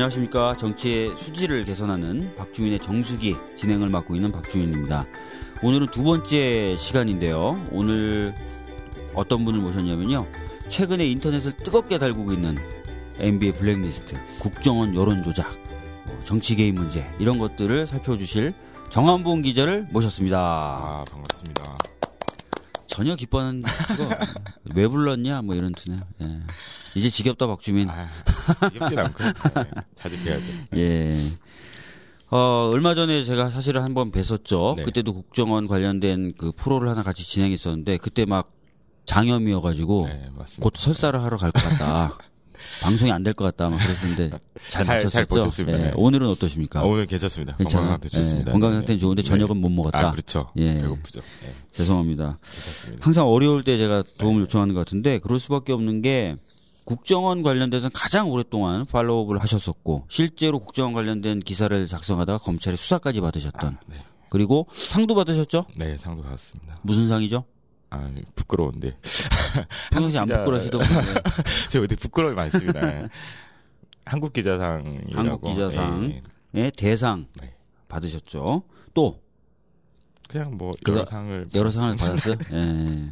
안녕하십니까. 정치의 수지를 개선하는 박주민의 정수기 진행을 맡고 있는 박주민입니다. 오늘은 두 번째 시간인데요. 오늘 어떤 분을 모셨냐면요. 최근에 인터넷을 뜨겁게 달구고 있는 NBA 블랙리스트, 국정원 여론조작, 뭐 정치 개입 문제 이런 것들을 살펴주실 정한봉 기자를 모셨습니다. 아 반갑습니다. 전혀 기뻐하는 왜 불렀냐 뭐 이런 투네요. 예. 이제 지겹다 박주민. 아, 이겼진 않고 네, 자직해야죠. 예. 어, 얼마 전에 제가 사실은 한번 뵀었죠. 네. 그때도 국정원 관련된 그 프로를 하나 같이 진행했었는데 그때 막 장염이어가지고 네 맞습니다. 곧 설사를 하러 갈 것 같다. 방송이 안 될 것 같다. 막 그랬었는데 잘 잘- 잘. 버텼습니다. 예. 네. 오늘은 어떠십니까? 아, 오늘 괜찮습니다. 괜찮아요? 건강 상태 좋습니다. 예, 건강 네, 상태는 네. 좋은데 네. 저녁은 못 먹었다. 아 그렇죠. 예. 배고프죠. 네, 죄송합니다. 괜찮습니다. 항상 어려울 때 제가 도움을 요청하는 것 같은데 그럴 수밖에 없는 게 국정원 관련돼서는 가장 오랫동안 팔로우업을 하셨었고 실제로 국정원 관련된 기사를 작성하다가 검찰의 수사까지 받으셨던 아, 네. 그리고 상도 받으셨죠? 네 상도 받았습니다. 무슨 상이죠? 아 부끄러운데 평상시 안 부끄러시던 분데 제가 어디 부끄러움이 많습니다. 네. 한국 기자상이라고 한국 기자상. 예, 예, 대상 네. 받으셨죠. 또 그냥 뭐 여러 상을 여러 상을 받았어요. 예.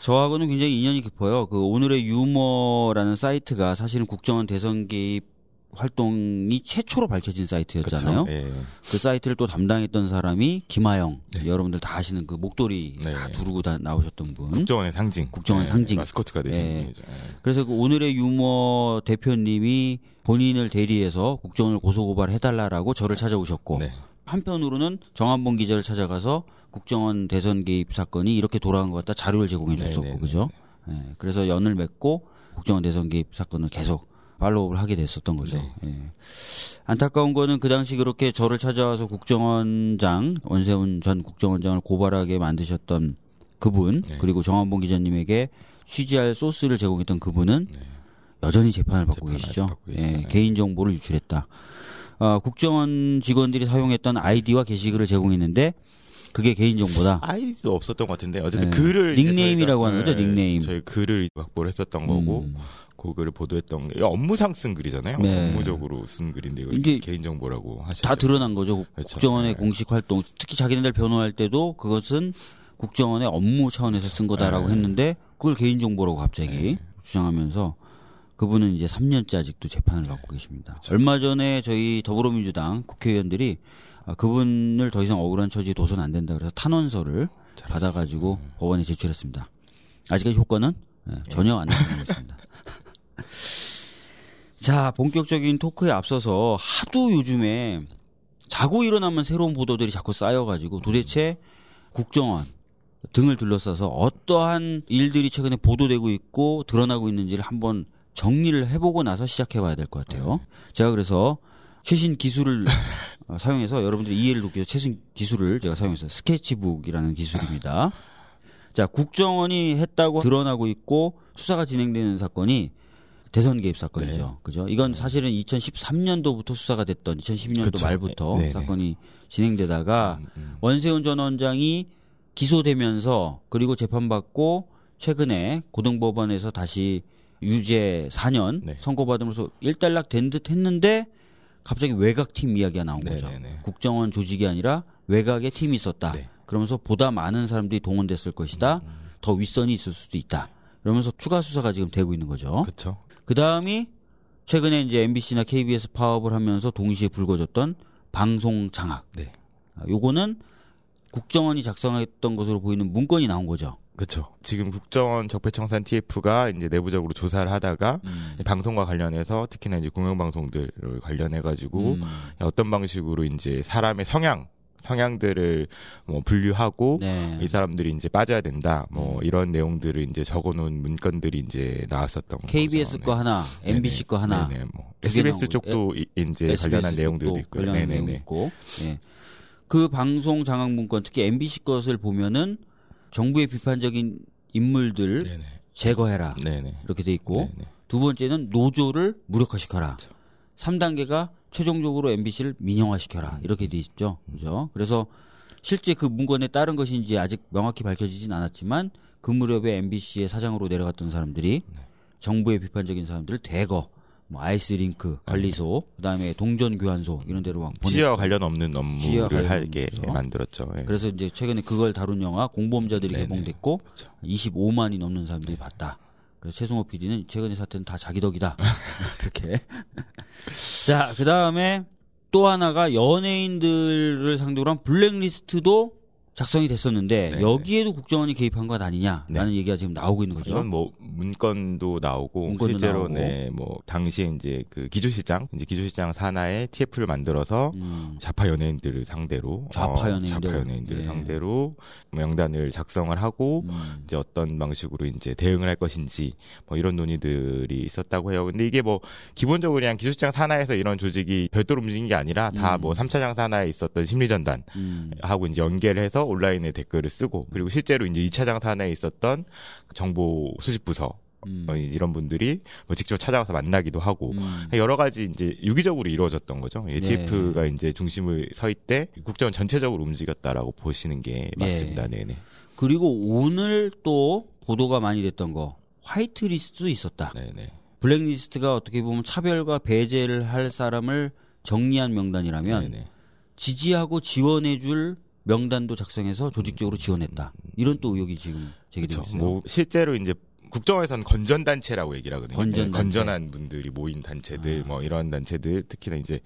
저하고는 굉장히 인연이 깊어요. 그 오늘의 유머라는 사이트가 사실은 국정원 대선 개입 활동이 최초로 밝혀진 사이트였잖아요. 예. 그 사이트를 또 담당했던 사람이 김하영. 네. 여러분들 다 아시는 그 목도리 네. 다 두르고 다 나오셨던 분. 국정원의 상징. 국정원 예, 상징. 마스코트가 되신 예. 분이죠. 예. 그래서 그 오늘의 유머 대표님이 본인을 대리해서 국정원을 고소고발 해달라라고 저를 찾아오셨고 네. 한편으로는 정한봉 기자를 찾아가서 국정원 대선 개입 사건이 이렇게 돌아간 것 같다 자료를 제공해 줬었고 네, 네, 그죠? 예, 그래서 연을 맺고 국정원 대선 개입 사건을 계속 팔로우를 하게 됐었던 거죠. 네. 예. 안타까운 거는 그 당시 그렇게 저를 찾아와서 국정원장 원세훈 전 국정원장을 고발하게 만드셨던 그분 네. 그리고 정한봉 기자님에게 취재할 소스를 제공했던 그분은 네. 여전히 재판을 받고 재판을 계시죠. 받고. 예, 네. 개인 정보를 유출했다. 아, 국정원 직원들이 사용했던 아이디와 게시글을 제공했는데 그게 개인 정보다. 아이디도 없었던 것 같은데 어쨌든 네. 글을 닉네임이라고 하는 거죠, 네, 닉네임. 저희 글을 확보를 했었던 거고 음. 그 글을 보도했던 게 업무상 쓴 글이잖아요. 네. 업무적으로 쓴 글인데 이거 이제 개인 정보라고 하시죠. 다 드러난 거죠. 그렇죠. 국정원의 네. 공식 활동, 특히 자기네들 변호할 때도 그것은 국정원의 업무 차원에서 쓴 거다라고 네. 했는데 그걸 개인 정보라고 갑자기 네. 주장하면서 그분은 이제 3년째 아직도 재판을 받고 계십니다. 그렇죠. 얼마 전에 저희 더불어민주당 국회의원들이 아, 그분을 더 이상 억울한 처지에 둬서는 안 된다 그래서 탄원서를. 받아가지고 음. 법원에 제출했습니다. 아직까지 효과는 예, 전혀 안 나타나고 있습니다. 자, 본격적인 토크에 앞서서 하도 요즘에 자고 일어나면 새로운 보도들이 자꾸 쌓여가지고 도대체 국정원 등을 둘러싸서 어떠한 일들이 최근에 보도되고 있고 드러나고 있는지를 한번 정리를 해보고 나서 시작해봐야 될 것 같아요. 제가 그래서 최신 기술을 어, 사용해서 여러분들이 이해를 돕기 위해서 최신 기술을 제가 사용해서 스케치북이라는 기술입니다. 자, 국정원이 했다고 드러나고 있고 수사가 진행되는 사건이 대선 개입 사건이죠. 네. 그죠? 이건 사실은 2013년도부터 수사가 됐던 2012년도 그쵸. 말부터 네, 네. 사건이 진행되다가 음, 음. 원세훈 전 원장이 기소되면서 그리고 재판받고 최근에 고등법원에서 다시 유죄 4년 네. 선고받으면서 일단락 된 듯 했는데 갑자기 외곽팀 이야기가 나온 네, 거죠. 네, 네. 국정원 조직이 아니라 외곽에 팀이 있었다. 네. 그러면서 보다 많은 사람들이 동원됐을 것이다. 음, 더 윗선이 있을 수도 있다. 이러면서 추가 수사가 지금 되고 있는 거죠. 그렇죠. 그 다음이 최근에 이제 MBC나 KBS 파업을 하면서 동시에 불거졌던 방송 장악. 네. 아, 요거는 국정원이 작성했던 것으로 보이는 문건이 나온 거죠. 그렇죠. 지금 국정원 적폐청산 TF가 이제 내부적으로 조사를 하다가 음. 방송과 관련해서 특히나 이제 공영방송들을 관련해 가지고 음. 어떤 방식으로 이제 사람의 성향 성향들을 뭐 분류하고 네. 이 사람들이 이제 빠져야 된다. 뭐 음. 이런 내용들을 이제 적어놓은 문건들이 이제 나왔었던 KBS 거죠. 거 네. 하나, MBC 거 하나, 네네, 뭐 SBS 쪽도 이- 이제 SBS 관련한 내용들도 있고요. 관련한 내용이 네네네. 있고. 예. 그 방송 장악 문건, 특히 MBC 것을 보면은 정부의 비판적인 인물들 네네. 제거해라 네네. 이렇게 돼 있고 네네. 두 번째는 노조를 무력화시켜라. 그렇죠. 3단계가 최종적으로 MBC를 민영화시켜라. 이렇게 돼 있죠. 그죠? 그래서 실제 그 문건에 따른 것인지 아직 명확히 밝혀지진 않았지만 그 무렵에 MBC의 사장으로 내려갔던 사람들이 네. 정부의 비판적인 사람들을 대거 뭐 아이스링크 관리소, 그다음에 동전 교환소 이런 데로 막. 지와 관련 없는 업무를 하게. 만들었죠. 예. 그래서 이제 최근에 그걸 다룬 영화 공범자들이 네네. 개봉됐고 그렇죠. 25만이 넘는 사람들이 봤다. 그래서 최승호 PD는 최근의 사태는 다 자기 덕이다. 그렇게. 자, 그 다음에 또 하나가 연예인들을 상대로 한 블랙리스트도 작성이 됐었는데 네네. 여기에도 국정원이 개입한 것 아니냐라는 얘기가 지금 나오고 있는 거죠. 이건 뭐 문건도 나오고 문건도 실제로 나오고. 네, 뭐 당시에 이제 그 기조실장 이제 기조실장 산하에 TF를 만들어서 음, 좌파 연예인들을 상대로 좌파 어, 연예인들. 좌파 연예인들을 예. 상대로 명단을 작성을 하고 음. 이제 어떤 방식으로 이제 대응을 할 것인지 뭐 이런 논의들이 있었다고 해요. 근데 이게 뭐 기본적으로 그냥 기술장 산하에서 이런 조직이 별도로 움직인 게 아니라 다 음. 뭐 3차장 산하에 있었던 심리전단 음. 하고 이제 연계를 해서 온라인에 댓글을 쓰고 그리고 실제로 이제 2차장 산하에 있었던 정보 수집 부서 음. 어, 이런 분들이 뭐 직접 찾아가서 만나기도 하고 음. 여러 가지 이제 유기적으로 이루어졌던 거죠. 이 네. TF가 이제 중심을 서 있대 국정원 전체적으로 움직였다라고 보시는 게 맞습니다. 예. 네네. 그리고 오늘 또 보도가 많이 됐던 거 화이트 리스트도 있었다. 네네. 블랙리스트가 어떻게 보면 차별과 배제를 할 사람을 정리한 명단이라면 네네. 지지하고 지원해줄 명단도 작성해서 조직적으로 지원했다. 이런 또 의혹이 지금 제기되고 그렇죠. 있어요. 뭐 실제로 이제 국정원에서는 건전 단체라고 얘기를 하거든요. 건전 네. 건전한 분들이 모인 단체들 뭐 이런 단체들 특히나 이제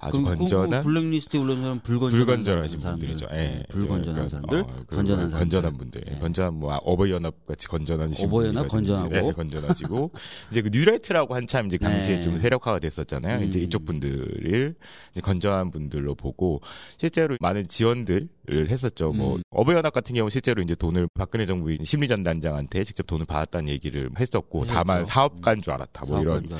아주 그 건전한 블랙리스트에 올라온 사람은 불건전한 불건전하신 사람들. 분들이죠. 예. 네, 불건전한 예, 사람들, 어, 그리고 건전한 사람들. 건전한 분들, 예, 네. 건전한 뭐 어버이연합 같이 건전한 어버이연합 건전하고. 예, 건전하시고 이제 그 뉴라이트라고 한참 이제 당시에 네. 좀 세력화가 됐었잖아요. 음. 이제 이쪽 분들을 이제 건전한 분들로 보고 실제로 많은 지원들을 했었죠. 뭐 음. 어버이연합 같은 경우 실제로 이제 돈을 박근혜 정부 심리전단장한테 직접 돈을 받았다는 얘기를 했었고 했었죠. 다만 사업가인 줄 알았다. 뭐 이런 알았다.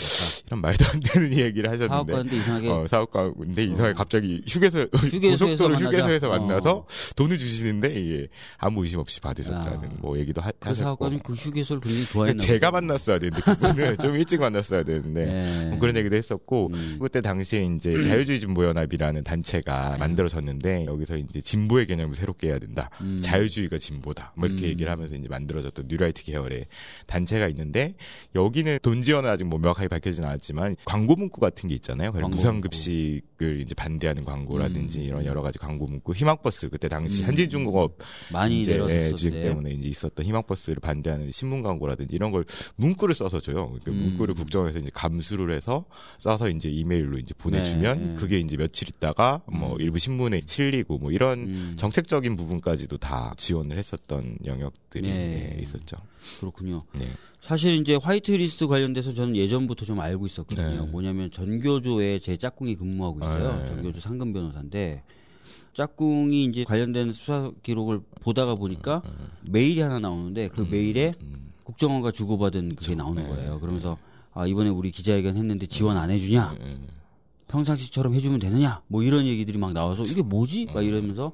이런 말도 안 되는 얘기를 하셨는데. 사업가인데 이상하게 어, 사업가인데 이상하게 어. 갑자기 휴게소, 휴게소에서 고속도로 만나자. 휴게소에서 만나서 어. 돈을 주시는데 이게 아무 의심 없이 받으셨다는 야. 뭐 얘기도 하, 그 하셨고. 그 휴게소를 굉장히 좋아했나 제가. 만났어야 되는데 그분은 좀 일찍 만났어야 되는데 네. 뭐 그런 얘기도 했었고 음. 그때 당시에 이제 자유주의 진보연합이라는 단체가 만들어졌는데 여기서 이제 진보 의 개념을 새롭게 해야 된다. 음. 자유주의가 진보다. 뭐 이렇게 음. 얘기를 하면서 이제 만들어졌던 뉴라이트 계열의 단체가 있는데 여기는 돈 지원은 아직 뭐 명확하게 밝혀지진 않았지만 광고 문구 같은 게 있잖아요. 광고 무상급식 을 이제 반대하는 광고라든지 음. 이런 여러 가지 광고 문구. 희망버스 그때 당시 음. 한진중공업 많이 이제 예, 주식 때문에 이제 있었던 희망버스를 반대하는 신문 광고라든지 이런 걸 문구를 써서 줘요. 그러니까 음. 문구를 국정에서 이제 감수를 해서 써서 이제 이메일로 이제 보내주면 네, 네. 그게 이제 며칠 있다가 뭐 음. 일부 신문에 실리고 뭐 이런 음. 정책적인 부분까지도 다 지원을 했었던 영역들이 네. 예, 있었죠. 그렇군요. 네. 사실 이제 화이트리스트 관련돼서 저는 예전부터 좀 알고 있었거든요. 네. 뭐냐면 전교조에 제 짝꿍이 근무하고 있어요. 네. 전교조 상근 변호사인데 짝꿍이 이제 관련된 수사 기록을 보다가 보니까 메일이 하나 나오는데 그 메일에 음. 국정원과 주고받은 그게 나오는 네. 거예요. 그러면서 아 이번에 우리 기자회견 했는데 지원 안 해주냐? 예, 예. 평상시처럼 해주면 되느냐? 뭐 이런 얘기들이 막 나와서 이게 뭐지? 막 이러면서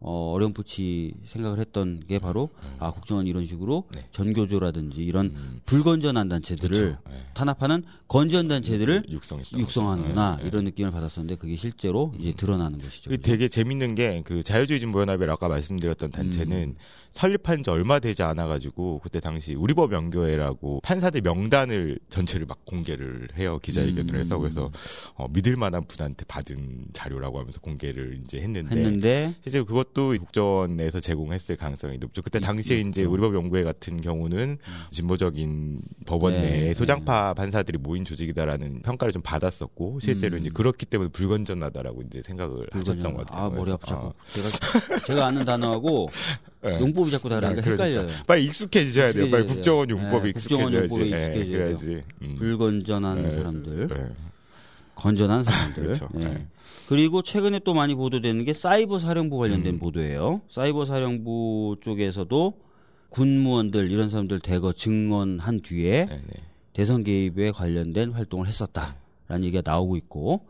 어, 어렴풋이 생각을 했던 게 바로 아 국정원 이런 식으로 네. 전교조라든지 이런 음. 불건전한 단체들을 그렇죠. 예. 탄압하는 건전 단체들을 육성했던 육성하는구나 예. 이런 느낌을 받았었는데 그게 실제로 이제 드러나는 것이죠. 되게 재밌는 게 그 자유주의 진보연합이 아까 말씀드렸던 단체는 음. 설립한 지 얼마 되지 않아 가지고 그때 당시 우리법 연교회라고 판사들 명단을 전체를 막 공개를 해요 기자회견을 음. 해서 그래서 어, 믿을 만한 분한테 받은 자료라고 하면서 공개를 이제 했는데, 했는데 실제 그것 도 국정원에서 제공했을 가능성이 높죠. 그때 당시에 이제. 우리법 연구회 같은 경우는 진보적인 법원 네, 내에 네. 소장파 판사들이 모인 조직이다라는 평가를 좀 받았었고 실제로 음. 이제 그렇기 때문에 불건전하다라고 이제 생각을 하셨던 불건전 것 같아요. 아 머리 그래서, 자꾸 제가 제가 아는 단어하고 예. 용법이 자꾸 다르니까 아, 그러니까. 헷갈려요. 빨리 익숙해지셔야 돼요. 빨리 국정원 예, 국정원 익숙해져야지. 예, 익숙해져야 그래야지. 음. 불건전한 예, 사람들, 예. 건전한 사람들. 그렇죠. 그리고 최근에 또 많이 보도되는 게 사이버 사령부 관련된 음. 보도예요. 사이버 사령부 쪽에서도 군무원들 이런 사람들 대거 증언한 뒤에 네, 네. 대선 개입에 관련된 활동을 했었다라는 얘기가 나오고 있고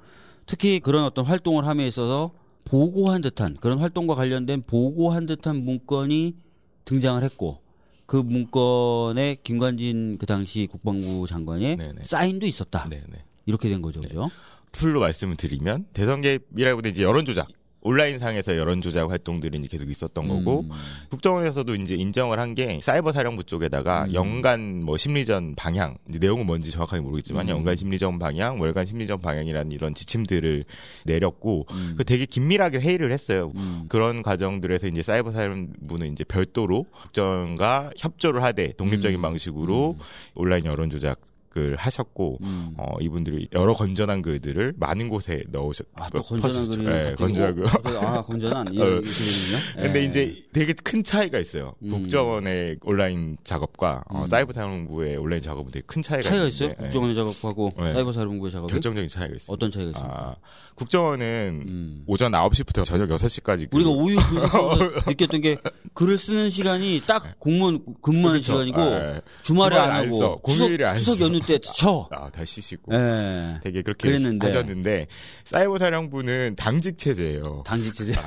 특히 그런 어떤 활동을 함에 있어서 보고한 듯한 그런 활동과 관련된 보고한 듯한 문건이 등장을 했고 그 문건에 김관진 그 당시 국방부 장관의 네네. 사인도 있었다. 네, 네. 이렇게 된 거죠, 그죠? 풀로 말씀을 드리면 대선 개입이라기보다 이제 여론 조작. 온라인상에서 여론 조작 활동들이 이제 계속 있었던 거고 음. 국정원에서도 이제 인정을 한 게 사이버 사령부 쪽에다가 음. 연간 뭐 심리전 방향 내용은 뭔지 정확하게 모르겠지만 음. 연간 심리전 방향, 월간 심리전 방향이라는 이런 지침들을 내렸고 음. 그 되게 긴밀하게 회의를 했어요. 음. 그런 과정들에서 이제 사이버 사령부는 이제 별도로 국정과 협조를 하되 독립적인 음. 방식으로 음. 온라인 여론 조작 을 하셨고 음. 어 이분들이 여러 건전한 글들을 많은 곳에 넣으셨. 아, 또 건전한. 글이 네, 건전한 글. 아, 건전한 어. 이런 글이군요. 근데 예. 이제 되게 큰 차이가 있어요. 음. 국정원의 온라인 작업과 어, 음. 사이버 사령부의 온라인 작업은 되게 큰 차이가, 차이가 있어요? 국정원의 작업하고 네. 사이버 사령부의 작업이 결정적인 차이가 있어요. 어떤 차이가 있습니까? 아, 국정원은 음. 오전 9시부터 저녁 6시까지 우리가 오유 분석하면서 느꼈던 게 글을 쓰는 시간이 딱 공무원 근무하는 시간이고 네. 주말에 안 안 하고 써. 공휴일에 안 추석 써. 연휴 때 쳐. 아, 다시 쉬고. 예. 되게 그렇게 그랬는데. 하셨는데 사이버 사령부는 당직 체제예요. 당직 체제.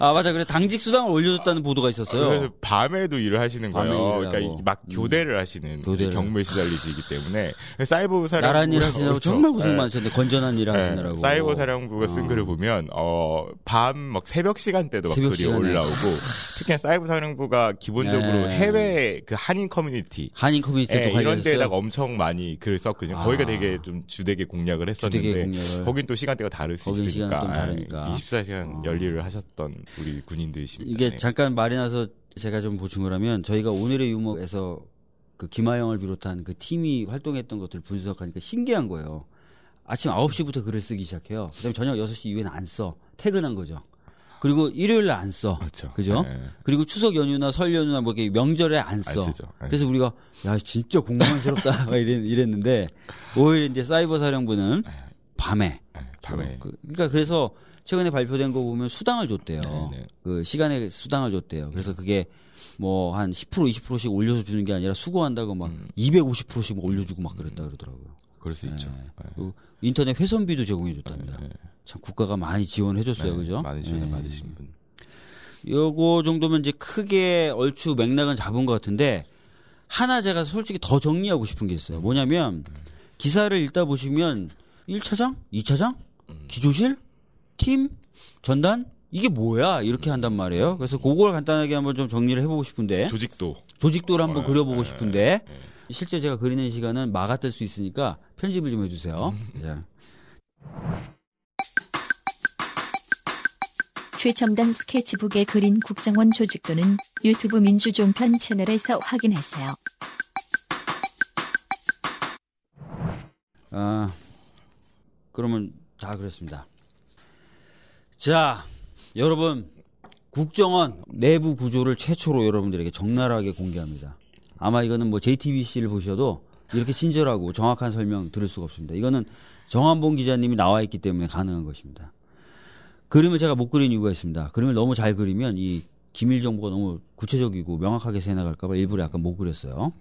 아 맞아 그래 당직 수당을 올려줬다는 보도가 있었어요. 그래서 밤에도 일을 하시는 밤에 거예요. 일을 그러니까 하고. 막 음. 교대를 하시는 교대를. 격무에 시달리시기 때문에 사이버 사령부 나랏일 하시느라고 그렇죠. 정말 고생 네. 많으셨는데 건전한 일 네, 하시느라고. 사이버 사령부가 쓴 어. 글을 보면 어밤 막 새벽 시간대도 막 새벽 글이 시간에. 올라오고 특히 사이버 사령부가 기본적으로 네. 해외 그 한인 커뮤니티 한인 커뮤니티도 예, 이런. 데다가 엄청 많이 글을 썼거든요. 아. 거기가 되게 좀 주되게 공략을 했었는데 주되게 공략을. 거긴 또 시간대가 다를 수 있으니까 시간은 좀 다르니까. 24시간 어. 열일을 하셨던 우리 군인들이십니다. 이게 네. 잠깐 말이 나서 제가 좀 보충을 하면 저희가 오늘의 유머에서 그 김하영을 비롯한 그 팀이 활동했던 것들을 분석하니까 신기한 거예요. 아침 9시부터 글을 쓰기 시작해요. 그다음에 저녁 6시 이후에는 안 써. 퇴근한 거죠. 그리고 일요일 날안 써. 그렇죠. 그죠? 네. 그리고 추석 연휴나 설 연휴나 뭐 이렇게 명절에 안 써. 안. 네. 그래서 우리가 야 진짜 공무원스럽다 막 이랬, 이랬는데 오히려 이제 사이버 사령부는 네. 밤에 네, 밤에 그, 그러니까 그래서 최근에 발표된 거 보면 수당을 줬대요. 네, 네. 그 시간에 수당을 줬대요. 그래서 그게 뭐 한 10% 20%씩 올려서 주는 게 아니라 수고한다고 막 음. 250%씩 막 올려주고 막 그랬다 그러더라고요. 그럴 수 있죠. 네. 인터넷 회선비도 제공해 줬답니다. 네, 참 국가가 많이 지원해 줬어요. 네, 그죠? 많은 지원을 네. 받으신 분. 요거 정도면 이제 크게 얼추 맥락은 잡은 것 같은데 하나 제가 솔직히 더 정리하고 싶은 게 있어요. 뭐냐면 기사를 읽다 보시면 1차장, 2차장, 기조실, 팀, 전단 이게 뭐야 이렇게 한단 말이에요. 그래서 그걸 간단하게 한번 좀 정리를 해보고 싶은데 조직도 조직도를 한번 어, 그려보고 예, 싶은데 예. 실제 제가 그리는 시간은 막아뜰 수 있으니까 편집을 좀 해주세요. 자. 최첨단 스케치북에 그린 국정원 조직도는 유튜브 민주종편 채널에서 확인하세요. 아, 그러면 다 그랬습니다. 자, 여러분 국정원 내부 구조를 최초로 여러분들에게 적나라하게 공개합니다. 아마 이거는 뭐 JTBC를 보셔도 이렇게 친절하고 정확한 설명 들을 수가 없습니다. 이거는 정한봉 기자님이 나와 있기 때문에 가능한 것입니다. 그림을 제가 못 그린 이유가 있습니다. 그림을 너무 잘 그리면 이 기밀 정보가 너무 구체적이고 명확하게 새 나갈까봐 일부러 약간 못 그렸어요.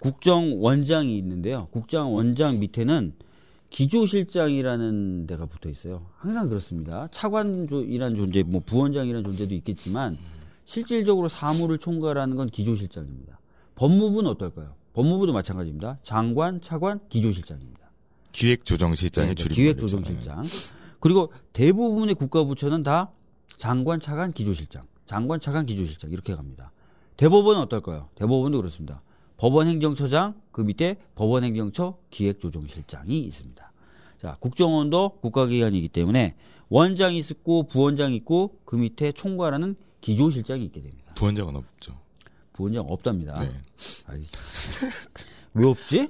국정원장이 있는데요. 국정원장 밑에는 기조실장이라는 데가 붙어 있어요. 항상 그렇습니다. 차관이라는 존재, 뭐 부원장이라는 존재도 있겠지만 실질적으로 사무를 총괄하는 건 기조실장입니다. 법무부는 어떨까요? 법무부도 마찬가지입니다. 장관, 차관, 기조실장입니다. 기획조정실장의 네, 줄임 기획조정실장. 그리고 대부분의 국가부처는 다 장관, 차관, 기조실장, 장관, 차관, 기조실장 이렇게 갑니다. 대법원은 어떨까요? 대법원도 그렇습니다. 법원행정처장 그 밑에 법원행정처 기획조정실장이 있습니다. 자, 국정원도 국가기관이기 때문에 원장이 있고 부원장이 있고 그 밑에 총괄하는 기조실장이 있게 됩니다. 부원장은 없죠. 부원장 없답니다. 네. 왜 없지?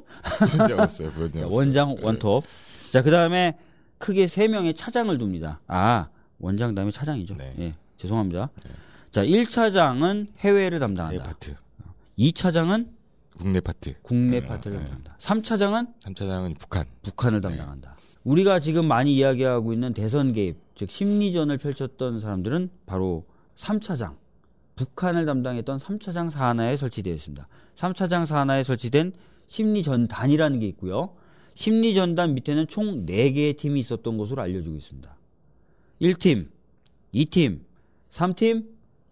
부원장 없어요. 부원장. 자, 없어요. 원장 네. 원톱. 자, 그 다음에 크게 세 명의 차장을 둡니다. 아, 원장 다음에 차장이죠. 네. 예. 죄송합니다. 자, 1차장은 해외를 네, 담당한다. 파트. 2차장은 국내 파트. 국내 네, 파트를 네. 담당한다. 3차장은 3차장은 북한. 북한을 네. 담당한다. 우리가 지금 많이 이야기하고 있는 대선 개입, 즉 심리전을 펼쳤던 사람들은 바로 3차장, 북한을 담당했던 3차장 사하나에 설치되어 있습니다. 3차장 사하나에 설치된 심리전단이라는 게 있고요. 심리전단 밑에는 총 4개의 팀이 있었던 것으로 알려지고 있습니다. 1팀, 2팀, 3팀,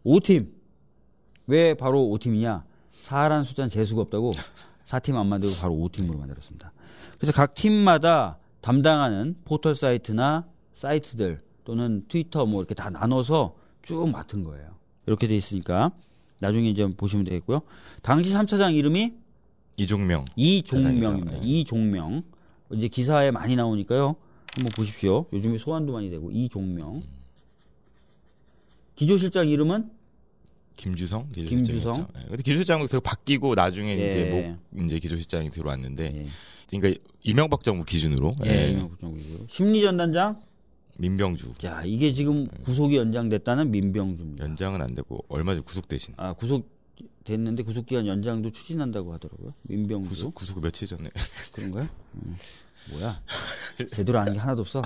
5팀. 왜 바로 5팀이냐? 4라는 숫자는 재수가 없다고 4팀 안 만들고 바로 5팀으로 만들었습니다. 그래서 각 팀마다 담당하는 포털 사이트나 사이트들 또는 트위터 뭐 이렇게 다 나눠서 쭉 맡은 거예요. 이렇게 돼 있으니까 나중에 이제 보시면 되겠고요. 당시 3차장 이름이 이종명. 이종명입니다. 사장이죠. 이종명. 이제 기사에 많이 나오니까요. 한번 보십시오. 요즘에 소환도 많이 되고 이종명. 기조실장 이름은 김주성? 김주성. 기조실장이었죠. 예. 근데 기조실장도 계속 바뀌고 나중에 예. 이제 목 이제 기조실장이 들어왔는데 예. 그러니까 이명박 정부 기준으로 예. 예. 이명박 정부이고요. 심리 전단장. 민병주 자, 이게 지금 구속이 연장됐다는 민병주입니다. 연장은 안 되고 얼마 전에 구속되신 아, 구속 됐는데 구속 기간 연장도 추진한다고 하더라고요. 민병주. 구속 구속 며칠 전에 그런가요? 음. 뭐야? 제대로 아는 게 하나도 없어.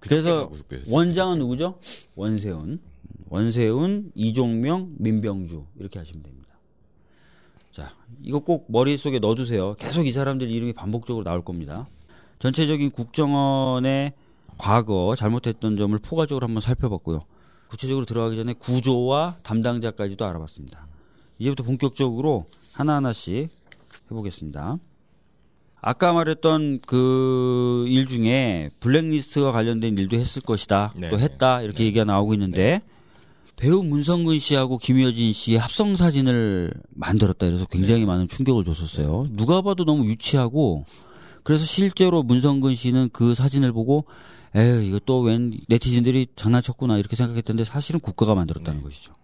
그래서. 원장은 누구죠? 원세훈. 원세훈, 이종명, 민병주 이렇게 하시면 됩니다. 자, 이거 꼭 머릿속에 넣어두세요. 계속 이 사람들 이름이 반복적으로 나올 겁니다. 전체적인 국정원의 과거 잘못했던 점을 포괄적으로 한번 살펴봤고요. 구체적으로 들어가기 전에 구조와 담당자까지도 알아봤습니다. 이제부터 본격적으로 하나하나씩 해보겠습니다. 아까 말했던 그 일 중에 블랙리스트와 관련된 일도 했을 것이다. 네. 또 했다. 이렇게 얘기가 나오고 있는데 배우 문성근 씨하고 김효진 씨의 합성 사진을 만들었다. 그래서 굉장히 많은 충격을 줬었어요. 누가 봐도 너무 유치하고 그래서 실제로 문성근 씨는 그 사진을 보고 에휴 이거 또 웬 네티즌들이 장난쳤구나 이렇게 생각했던데 사실은 국가가 만들었다는 것이죠.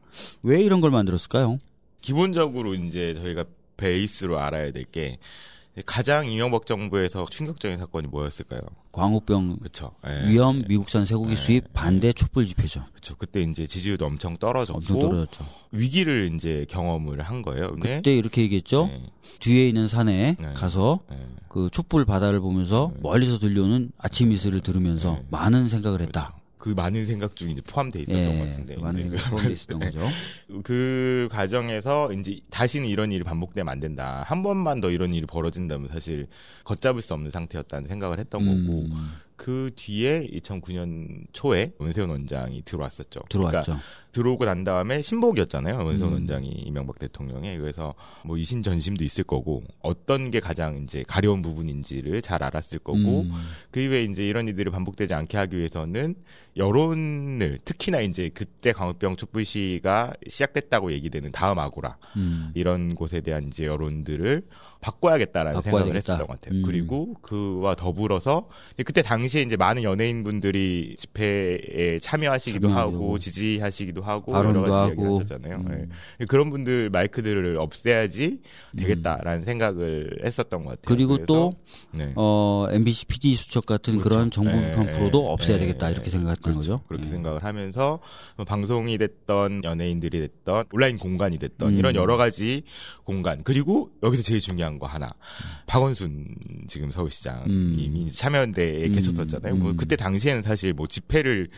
왜 이런 걸 만들었을까요? 기본적으로 이제 저희가 베이스로 알아야 될게 가장 이명박 정부에서 충격적인 사건이 뭐였을까요? 광우병 그렇죠. 예. 위험 미국산 쇠고기 수입 반대 촛불 집회죠. 그렇죠. 그때 이제 지지율도 엄청 떨어졌고 엄청 떨어졌죠. 위기를 이제 경험을 한 거예요. 근데 그때 이렇게 얘기했죠. 네. 뒤에 있는 산에 네. 가서 네. 그 촛불 바다를 보면서 멀리서 들려오는 아침 이슬을 들으면서 네. 많은 생각을 했다. 그렇죠. 그 많은 생각 중에 이제 포함돼 있었던 예, 것 같은데 그 많은 생각 포함되어 있었던 거죠. 그 과정에서 이제 다시는 이런 일이 반복되면 안 된다. 한 번만 더 이런 일이 벌어진다면 사실 걷잡을 수 없는 상태였다는 생각을 했던 거고 음, 그 뒤에 2009년 초에 원세훈 원장이 들어왔었죠. 들어왔죠. 그러니까 들어오고 난 다음에 신복이었잖아요. 원세훈 음. 원장이 이명박 대통령의 그래서 뭐 이신 전심도 있을 거고 어떤 게 가장 이제 가려운 부분인지를 잘 알았을 거고 음, 그 이후에 이제 이런 일들이 반복되지 않게 하기 위해서는 여론을 특히나 이제 그때 광우병 촛불 시가 시작됐다고 얘기되는 다음 아고라 음. 이런 곳에 대한 이제 여론들을 바꿔야겠다라는 바꿔야 생각을 되겠다. 했었던 것 같아요. 음. 그리고 그와 더불어서 그때 당시에 이제 많은 연예인분들이 집회에 참여하시기도. 하고 지지하시기도 하고 여러 가지 얘기를 하고. 하셨잖아요. 음. 예. 그런 분들 마이크들을 없애야지 되겠다라는 생각을 했었던 것 같아요. 그리고 또 네. 어, MBC PD 수첩 같은 그런 그렇죠. 정부 예, 비판 프로도 예, 없애야 예, 되겠다 예, 이렇게 생각했던 그렇죠. 거죠. 그렇게 예. 생각을 하면서 뭐 방송이 됐던 연예인들이 됐던 온라인 공간이 됐던 음. 이런 여러 가지 공간 그리고 여기서 제일 중요한 거 하나 음. 박원순 지금 서울시장님이 참여연대에 음. 계셨었잖아요. 뭐 음. 그때 당시에는 사실 뭐 집회를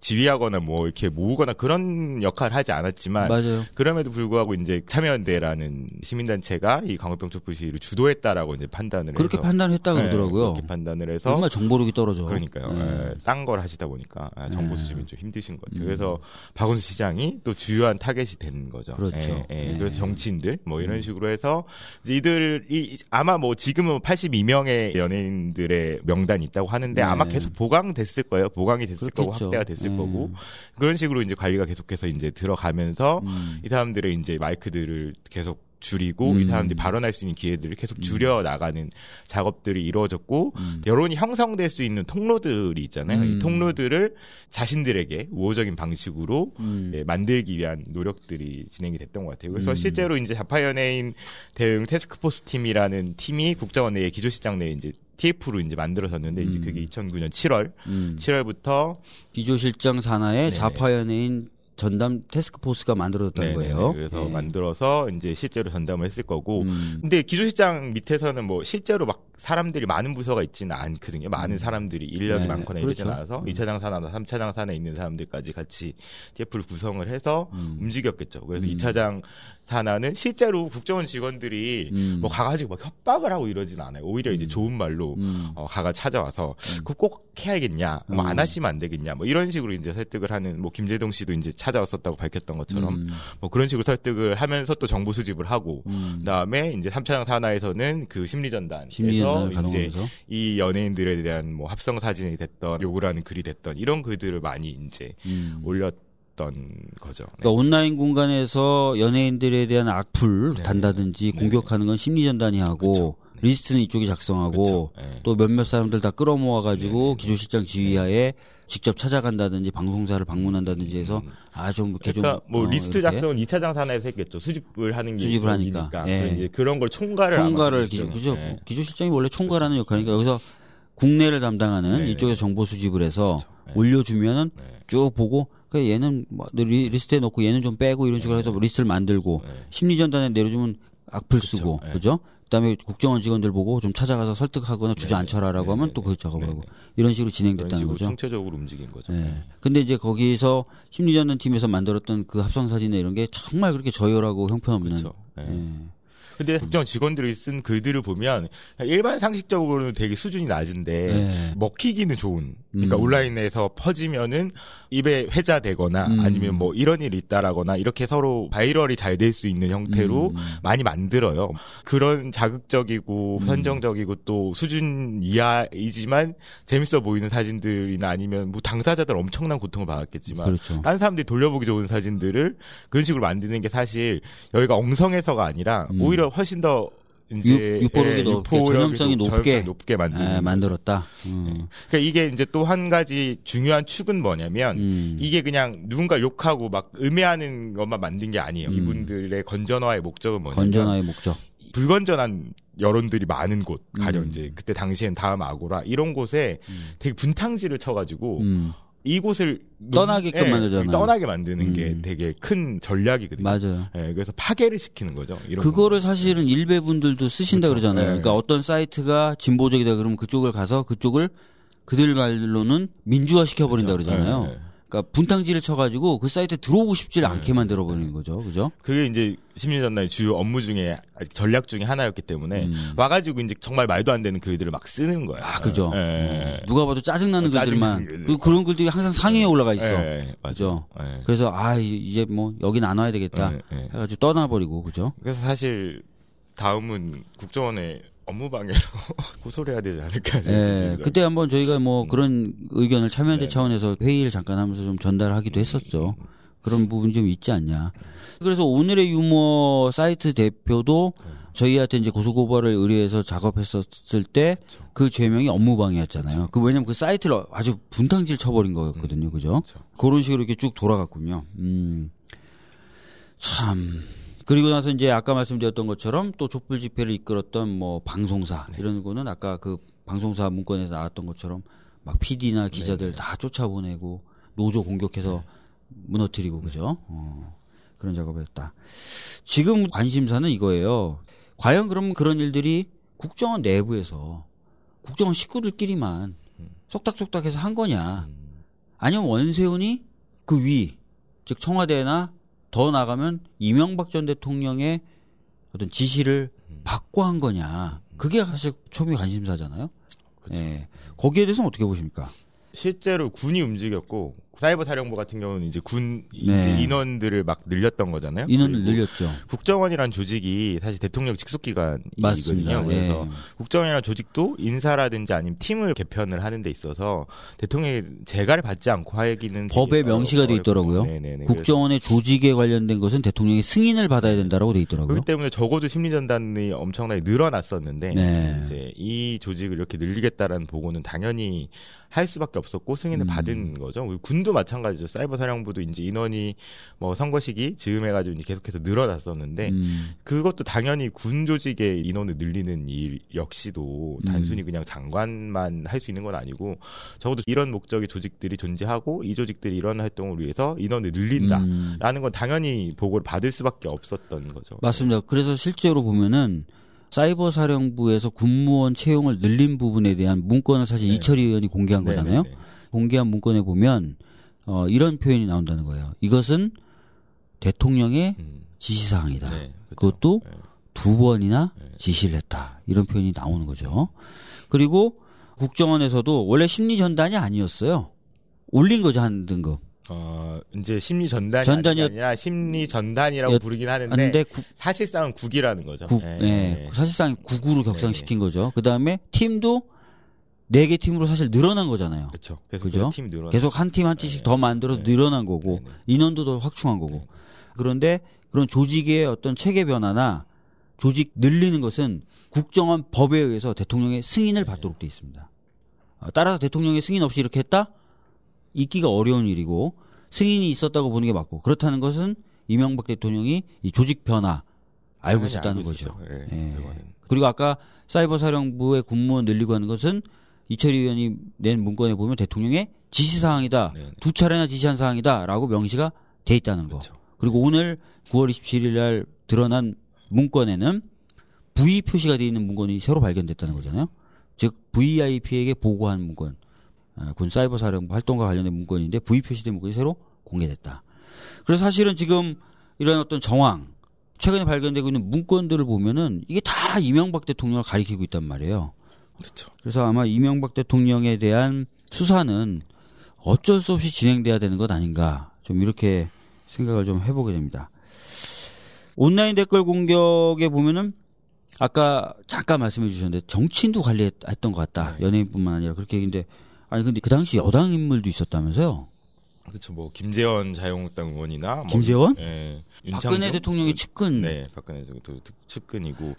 지휘하거나 뭐 이렇게 모으거나 그런 역할을 하지 않았지만 맞아요. 그럼에도 불구하고 이제 참여연대라는 시민단체가 이 강우병 촛불 시위를 주도했다라고 이제 판단을 그렇게 해서 판단했다 네, 그러더라고요. 그렇게 판단을 해서 정말 정보력이 떨어져. 그러니까요. 예. 딴걸 하시다 보니까 아, 정보 네. 수집이 좀 힘드신 것 같아요. 음. 그래서 박원순 시장이 또 주요한 타겟이 되는 거죠. 그렇죠. 예, 예. 네. 그래서 정치인들 뭐 이런 음. 식으로 해서 이들이 아마 뭐 지금은 82명의 연예인들의 명단이 있다고 하는데 네. 아마 계속 보강됐을 거예요. 보강이 됐을 거고 그렇겠죠. 확대가 됐을 네. 거고 그런 식으로 이제 관리가 계속해서 이제 들어가면서 음. 이 사람들의 이제 마이크들을 계속 줄이고 음. 이 사람들이 발언할 수 있는 기회들을 계속 줄여 나가는 작업들이 이루어졌고 음. 여론이 형성될 수 있는 통로들이 있잖아요. 음. 이 통로들을 자신들에게 우호적인 방식으로 음. 예, 만들기 위한 노력들이 진행이 됐던 것 같아요. 그래서 음. 실제로 이제 자파 연예인 대응 테스크포스 팀이라는 팀이 국정원 내에 기조시장 내에 이제 TF로 이제 만들어졌는데 이제 음. 그게 2009년 7월, 음. 7월부터 기조실장 산하에 네네. 좌파 연예인 전담 테스크포스가 만들어졌다는 거예요. 그래서 예. 만들어서 이제 실제로 전담을 했을 거고 음. 근데 기조실장 밑에서는 뭐 실제로 막 사람들이 많은 부서가 있지는 않거든요. 많은 사람들이 인력이 네, 많거나 그렇죠. 이러지 않아서 음. 2차장 산하나 3차 장 산에 있는 사람들까지 같이 TF를 구성을 해서 음. 움직였겠죠. 그래서 음. 2차 장 산하는 실제로 국정원 직원들이 음. 뭐 가가지고 막 협박을 하고 이러진 않아요. 오히려 이제 좋은 말로 음. 어, 가가 찾아와서 그거 꼭 해야겠냐, 뭐안 음. 하시면 안 되겠냐, 뭐 이런 식으로 이제 설득을 하는 뭐 김재동 씨도 이제 찾아왔었다고 밝혔던 것처럼 음. 뭐 그런 식으로 설득을 하면서 또 정보 수집을 하고 음. 그다음에 이제 3차장 산하에서는 그 심리전단에서 심리 가동하면서 이 연예인들에 대한 뭐 합성 사진이 됐던 하는 글이 됐던 이런 글들을 많이 이제 음. 올렸 던 거죠. 네. 그러니까 온라인 공간에서 연예인들에 대한 악플 네. 단다든지 네. 공격하는 건 심리전단이 하고. 네. 리스트는 이쪽이 작성하고 그렇죠. 네. 또 몇몇 사람들 다 끌어모아 가지고 네, 네. 기조실장 지휘하에 직접 찾아간다든지 방송사를 방문한다든지 해서 아좀 이렇게 그러니까 좀 뭐 어, 리스트 작성은 2차장 산하에서 했겠죠. 수집을 하는 게 수집을 하니까. 예. 그런 걸 총괄을 총괄을. 기조, 그죠? 예. 기조실장이 원래 총괄하는 역할이니까 여기서 국내를 담당하는 네, 이쪽에서 정보 수집을 해서 그렇죠. 네. 올려주면은 네. 쭉 보고 그 얘는 뭐 리- 리스트에 넣고 얘는 좀 빼고 이런 식으로 해서 리스트를 만들고 네. 심리 전단에 내려주면 악플 그쵸. 쓰고 네. 그죠? 그다음에 국정원 직원들 보고 좀 찾아가서 설득하거나 네, 주저앉혀라라고 네, 하면 네, 또 네. 그 작업을 네, 하고 네. 이런 식으로 진행됐다는 식으로 거죠. 총체적으로 움직인 거죠. 예. 근데 이제 거기서 심리전단 팀에서 만들었던 그 합성 사진이나 이런 게 정말 그렇게 저열하고 형편없는. 그렇죠. 예. 예. 근데 국정원 직원들이 쓴 글들을 보면 일반 상식적으로는 되게 수준이 낮은데 예. 먹히기는 좋은. 그러니까 음. 온라인에서 퍼지면은 입에 회자되거나 음. 아니면 뭐 이런 일이 있다라거나 이렇게 서로 viral이 잘 될 수 있는 형태로 음. 많이 만들어요. 그런 자극적이고 음. 선정적이고 또 수준 이하이지만 재밌어 보이는 사진들이나 아니면 뭐 당사자들 엄청난 고통을 받았겠지만 그렇죠. 다른 사람들이 돌려보기 좋은 사진들을 그런 식으로 만드는 게 사실 여기가 엉성해서가 아니라 음. 오히려 훨씬 더 이제 유- 유포력이 예, 높게, 전염성이 높- 높게. 높게 만드는 예. 만들었다. 음. 그러니까 이게 이제 또 한 가지 중요한 축은 뭐냐면 음. 이게 그냥 누군가 욕하고 막 음해하는 것만 만든 게 아니에요. 음. 이분들의 건전화의 목적은 뭐냐면 건전화의 목적. 불건전한 여론들이 많은 곳, 가령 음. 이제 그때 당시엔 다음 아고라 이런 곳에 되게 분탕질을 쳐가지고 음. 이곳을 떠나게끔 예, 만들잖아요. 떠나게 만드는 게 음. 되게 큰 전략이거든요. 맞아요. 예, 그래서 파괴를 시키는 거죠. 그거를 거. 사실은 일베 분들도 쓰신다 그렇죠. 그러잖아요. 네. 그러니까 어떤 사이트가 진보적이다 그러면 그쪽을 가서 그쪽을 그들 말로는 민주화 시켜버린다 그렇죠. 그러잖아요. 예, 예. 그러니까 분탕질을 쳐가지고 그 사이트에 들어오고 싶지 네. 않게 만들어버리는 거죠. 그죠? 그게 이제 심리전단의 주요 업무 중에 전략 중에 하나였기 때문에 음. 와가지고 이제 정말 말도 안 되는 글들을 막 쓰는 거예요. 아, 그죠. 예, 어, 예. 누가 봐도 짜증나는 어, 글들만. 글들. 그리고 그런 글들이 항상 상위에 올라가 있어. 예? 예. 그래서 아 이제 뭐 여긴 안 와야 되겠다. 해가지고 떠나버리고 그죠? 그래서 사실 다음은 국정원의 업무 방해로 고소를 해야 되지 않을까. 예, 그때 한번 저희가 뭐 그런 의견을 참여연대 네, 네. 차원에서 회의를 잠깐 하면서 좀 전달하기도 했었죠. 그런 부분이 좀 있지 않냐. 그래서 오늘의 유머 사이트 대표도 저희한테 이제 고소고발을 의뢰해서 작업했었을 때그 죄명이 업무방해였잖아요. 그 왜냐면 그 사이트를 아주 분탕질 쳐버린 거였거든요. 그죠? 그렇죠. 그런 식으로 이렇게 쭉 돌아갔군요. 음. 참. 그리고 나서 이제 아까 말씀드렸던 것처럼 또 촛불 집회를 이끌었던 뭐 방송사 이런 거는 아까 그 방송사 문건에서 나왔던 것처럼 막 PD나 기자들 다 쫓아보내고 노조 공격해서 무너뜨리고 그죠? 어, 그런 작업을 했다. 지금 관심사는 이거예요. 과연 그럼 그런 일들이 국정원 내부에서 국정원 식구들끼리만 속닥속닥해서 한 거냐? 아니면 원세훈이 그 위, 즉 청와대나 더 나가면 이명박 전 대통령의 어떤 지시를 받고 한 거냐? 그게 사실 초미 관심사잖아요. 예. 거기에 대해서는 어떻게 보십니까? 실제로 군이 움직였고 사이버 사령부 같은 경우는 이제 군 네. 이제 인원들을 막 늘렸던 거잖아요. 인원을 늘렸죠. 국정원이란 조직이 사실 대통령 직속 기관이거든요. 그래서 예. 국정원이라는 조직도 인사라든지 아니면 팀을 개편을 하는 데 있어서 대통령이 재가를 받지 않고 하기는 법에 명시가 돼. 있더라고요. 네네네. 국정원의 조직에 관련된 것은 대통령의 승인을 받아야 된다라고 돼 있더라고요. 그렇기 때문에 적어도 심리 전단이 엄청나게 늘어났었는데 네. 이제 이 조직을 이렇게 늘리겠다라는 보고는 당연히 할 수밖에 없었고 승인을 음. 받은 거죠. 그리고 군도 마찬가지죠. 사이버 사령부도 이제 인원이 뭐 선거 시기 즈음해가지고 계속해서 늘어났었는데 음. 그것도 당연히 군 조직의 인원을 늘리는 일 역시도 음. 단순히 그냥 장관만 할 수 있는 건 아니고 적어도 이런 목적의 조직들이 존재하고 이 조직들이 이런 활동을 위해서 인원을 늘린다라는 음. 건 당연히 보고를 받을 수밖에 없었던 거죠. 맞습니다. 그래서 실제로 보면은 사이버 사령부에서 군무원 채용을 늘린 부분에 대한 문건을 사실 네. 이철희 의원이 공개한 네, 거잖아요. 네, 네. 공개한 문건에 보면 어, 이런 표현이 나온다는 거예요. 이것은 대통령의 음. 지시사항이다. 네, 그렇죠. 그것도 네. 두 번이나 네. 지시를 했다. 이런 표현이 나오는 거죠. 그리고 국정원에서도 원래 심리 전단이 아니었어요. 올린 거죠 한 등급. 어, 이제 심리 전단이 전단이었- 아니라 심리 전단이라고 였- 부르긴 하는데 하는데 국, 사실상은 국이라는 거죠. 국, 예, 예, 예. 사실상 국으로 격상시킨 거죠. 그 다음에 팀도 네 개 팀으로 사실 늘어난 거잖아요. 그렇죠. 계속 그죠? 팀 늘어. 계속 한 팀 한 팀씩 네. 더 만들어서 네. 늘어난 거고 네, 네. 인원도 더 확충한 거고 그런데 그런 조직의 어떤 체계 변화나 조직 늘리는 것은 국정원 법에 의해서 대통령의 승인을 네. 받도록 돼 있습니다. 아, 따라서 대통령의 승인 없이 이렇게 했다? 있기가 어려운 일이고 승인이 있었다고 보는 게 맞고 그렇다는 것은 이명박 대통령이 이 조직 변화 알고 있었다는 알고 거죠. 예, 예. 그리고 아까 사이버 사령부의 군무원 늘리고 하는 것은 이철희 의원이 낸 문건에 보면 대통령의 지시 사항이다. 네, 네. 두 차례나 지시한 사항이다라고 명시가 돼 있다는 거. 그렇죠. 그리고 오늘 9월 27일 날 드러난 문건에는 V 표시가 되어 있는 문건이 새로 발견됐다는 거잖아요. 즉 VIP에게 보고한 문건. 아, 군 사이버 사령부 활동과 관련된 문건인데 V 표시된 문건이 새로 공개됐다. 그래서 사실은 지금 이런 어떤 정황 최근에 발견되고 있는 문건들을 보면은 이게 다 이명박 대통령을 가리키고 있단 말이에요. 그렇죠. 그래서 아마 이명박 대통령에 대한 수사는 어쩔 수 없이 진행돼야 되는 것 아닌가 좀 이렇게 생각을 좀 해보게 됩니다. 온라인 댓글 공격에 보면은 아까 잠깐 말씀해 주셨는데 정치인도 관리했던 것 같다. 네. 연예인뿐만 아니라 그렇게 얘기인데 아니 근데 그 당시 여당 인물도 있었다면서요? 그렇죠. 뭐 김재원 자유한국당 의원이나 뭐, 김재원? 예. 박근혜 윤창중? 대통령의 측근 네, 박근혜 대통령 측근이고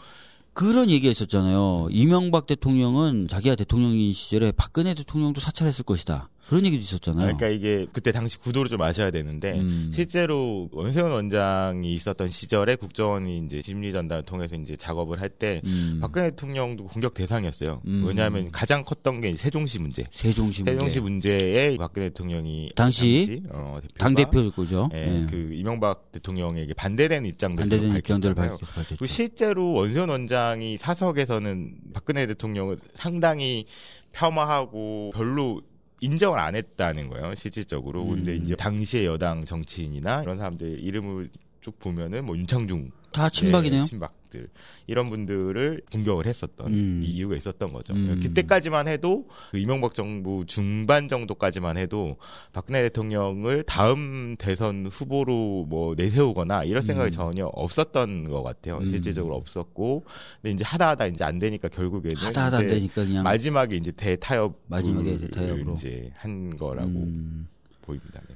그런 얘기가 있었잖아요. 이명박 대통령은 자기가 대통령인 시절에 박근혜 대통령도 사찰했을 것이다. 그런 얘기도 있었잖아요. 그러니까 이게 그때 당시 구도를 좀 아셔야 되는데 음. 실제로 원세훈 원장이 있었던 시절에 국정원이 이제 심리 전단을 통해서 이제 작업을 할때 음. 박근혜 대통령도 공격 대상이었어요. 음. 왜냐하면 가장 컸던 게 세종시 문제. 세종시 문제. 세종시 문제 에 박근혜 대통령이 당시 어, 대표가 당 대표일 거죠. 예, 예. 그 이명박 대통령에게 반대되는 입장들을 좀 입장들을 밝혔죠. 실제로 원세훈 원장이 사석에서는 박근혜 대통령을 상당히 폄하하고 별로 인정을 안 했다는 거예요, 실질적으로. 근데 음. 이제 당시의 여당 정치인이나 이런 사람들 이름을 쭉 보면은 뭐 윤창중 다 친박이네요. 예, 친박들 이런 분들을 공격을 했었던 음. 이 이유가 있었던 거죠. 음. 그때까지만 해도 그 이명박 정부 중반 정도까지만 해도 박근혜 대통령을 다음 대선 후보로 뭐 내세우거나 이런 생각이 음. 전혀 없었던 것 같아요. 음. 실질적으로 없었고, 근데 이제 하다 하다 이제 안 되니까 결국에는 하다 하다 안 되니까 그냥 마지막에 이제 대타협 마지막에 대타협으로. 이제 한 거라고 음, 보입니다. 네.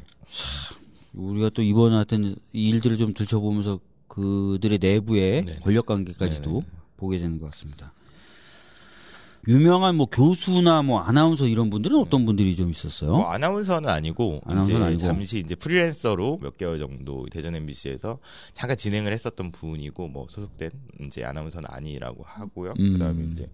우리가 또 이번 하여튼 이 일들을 좀 들춰보면서 그들의 내부의 네. 권력 관계까지도 네. 보게 되는 것 같습니다. 유명한 뭐 교수나 뭐 아나운서 이런 분들은 어떤 분들이 좀 있었어요? 뭐 아나운서는 아니고 아나운서는 이제 아니고. 잠시 이제 프리랜서로 몇 개월 정도 대전 MBC에서 잠깐 진행을 했었던 분이고 뭐 소속된 이제 아나운서는 아니라고 하고요. 음. 그다음에 이제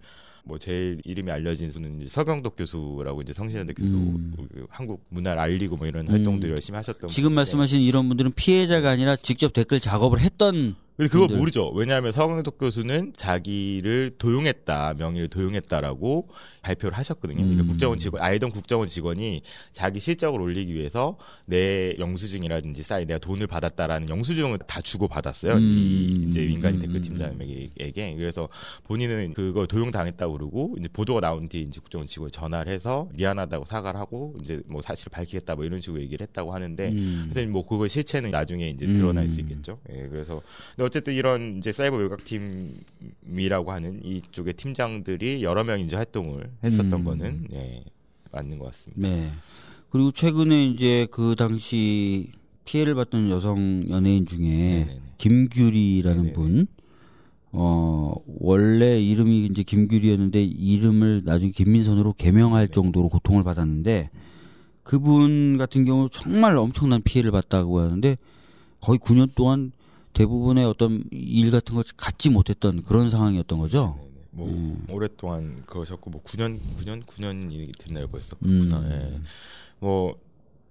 뭐 제일 이름이 알려진 분은 이제 서경덕 교수라고 이제 성신여대 교수 음. 그 한국 문화를 알리고 뭐 이런 활동들 열심히 하셨던 지금 말씀하신 이런 분들은 피해자가 아니라 직접 댓글 작업을 했던 근데 그거 분들. 모르죠. 왜냐하면 서강덕 교수는 자기를 도용했다, 명의를 도용했다라고 발표를 하셨거든요. 그러니까 음. 국정원 직원, 알던 국정원 직원이 자기 실적을 올리기 위해서 내 영수증이라든지 사인 내가 돈을 받았다라는 영수증을 다 주고 받았어요. 음. 이 이제 민간인 음. 댓글 팀장에게. 그래서 본인은 그거 도용당했다고 그러고 이제 보도가 나온 뒤에 이제 국정원 직원에 전화를 해서 미안하다고 사과를 하고 이제 뭐 사실을 밝히겠다 뭐 이런 식으로 얘기를 했다고 하는데 음. 그래서 뭐 그거 실체는 나중에 이제 음. 드러날 수 있겠죠. 예, 그래서 근데 어쨌든 이런 이제 사이버 외곽팀 이라고 하는 이쪽의 팀장들이 여러 명 이제 활동을 했었던 음. 거는 예, 맞는 것 같습니다. 네. 그리고 최근에 이제 그 당시 피해를 받던 여성 연예인 중에 네네네. 김규리라는 네네네. 분, 어, 원래 이름이 이제 김규리였는데 이름을 나중에 김민선으로 개명할 네. 정도로 고통을 받았는데 그분 같은 경우 정말 엄청난 피해를 봤다고 하는데 거의 9년 동안 대부분의 어떤 일 같은 걸 갖지 못했던 그런 상황이었던 거죠. 네네. 뭐 음. 오랫동안 그러셨고 뭐 9년 9년 9년이 됐나요 벌써 음. 그렇구나. 예. 뭐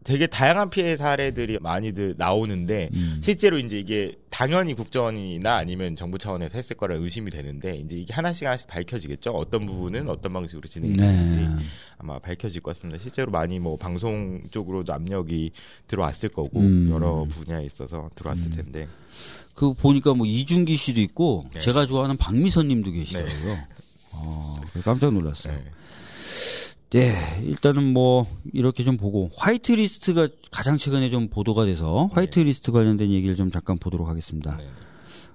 되게 다양한 피해 사례들이 많이들 나오는데 음. 실제로 이제 이게 당연히 국정원이나 아니면 정부 차원에서 했을 거라 의심이 되는데 이제 이게 하나씩 하나씩 밝혀지겠죠. 어떤 부분은 어떤 방식으로 진행이 되는지 네. 아마 밝혀질 것 같습니다. 실제로 많이 뭐 방송 쪽으로도 압력이 들어왔을 거고 음. 여러 분야에 있어서 들어왔을 텐데 그 보니까 뭐 이준기 씨도 있고 네. 제가 좋아하는 박미선 님도 계시더라고요. 어, 그래서 깜짝 놀랐어요. 네. 네, 일단은 뭐 이렇게 좀 보고 화이트 리스트가 가장 최근에 좀 보도가 돼서 화이트 리스트 관련된 얘기를 좀 잠깐 보도록 하겠습니다. 네.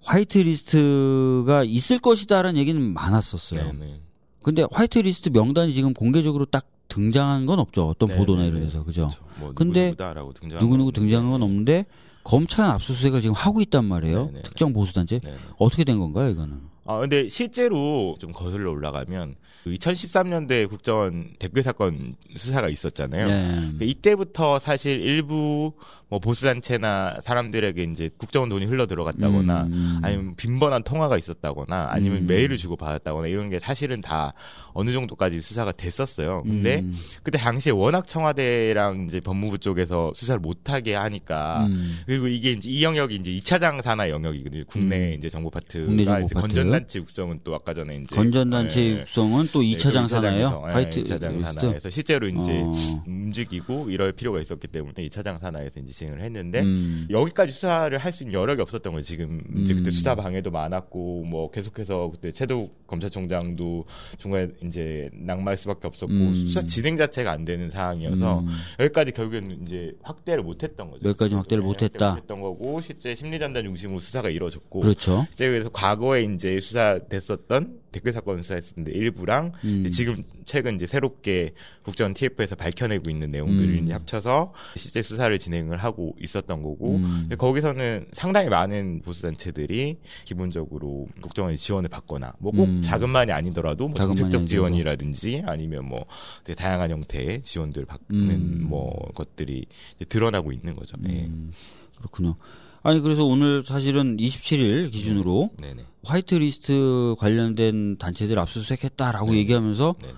화이트 리스트가 있을 것이다라는 얘기는 많았었어요. 네, 네. 근데 화이트 리스트 명단이 지금 공개적으로 딱 등장한 건 없죠. 어떤 네, 보도나 네, 이런 네. 데서 그죠? 그렇죠. 뭐 근데 등장한 누구 누구 건 등장한 건 없는데. 검찰은 압수수색을 지금 하고 있단 말이에요. 네, 네. 특정 보수단체 네, 네. 어떻게 된 건가요, 이거는? 아, 근데 실제로 좀 거슬러 올라가면 그 2013년도에 국정원 댓글 사건 수사가 있었잖아요. 네. 그 이때부터 사실 일부 뭐 보수단체나 사람들에게 이제 국정원 돈이 흘러 들어갔다거나 음. 아니면 빈번한 통화가 있었다거나 아니면 음. 메일을 주고 받았다거나 이런 게 사실은 다 어느 정도까지 수사가 됐었어요. 근데 음. 그때 당시에 워낙 청와대랑 이제 법무부 쪽에서 수사를 못하게 하니까 음. 그리고 이게 이제 이 영역이 이제 2차장 산하 영역이거든요. 국내 음. 이제 정보 파트가 국내 정보 이제 파트. 건전 단체 육성은 또 아까 전에 이제 건전단체 네. 육성은 또 2차장 산하예요. 네, 화이트 2차장 리스트. 산하에서 실제로 이제 어. 움직이고 이럴 필요가 있었기 때문에 2차장 산하에서 이제 진행을 했는데 음. 여기까지 수사를 할 수 있는 여력이 없었던 거예요. 지금 이제 그때 음. 수사 방해도 많았고 뭐 계속해서 그때 최도욱 검찰총장도 중간에 이제 낙마할 수밖에 없었고 음. 수사 진행 자체가 안 되는 상황이어서 음. 여기까지 결국에는 이제 확대를 못했던 거죠. 여기까지 확대를 네, 못했다. 못했던 거고 실제 심리전단 중심으로 수사가 이루어졌고 그렇죠. 이제 그래서 과거에 이제 수사됐었던 댓글 사건 수사했었는데 일부랑 음. 지금 최근 이제 새롭게 국정 TF에서 밝혀내고 있는 내용들을 음. 이제 합쳐서 실제 수사를 진행을 하고 있었던 거고 음. 거기서는 상당히 많은 보수 단체들이 기본적으로 국정원에 지원을 받거나 뭐꼭 음. 자금만이 아니더라도 뭐 정책적. 지원이라든지 아니면 뭐 되게 다양한 형태의 지원들을 받는 음. 뭐 것들이 드러나고 있는 거죠. 예. 음, 그렇군요. 아니 그래서 오늘 사실은 27일 기준으로 네네. 화이트 리스트 관련된 단체들 압수수색했다라고 네. 얘기하면서 네네.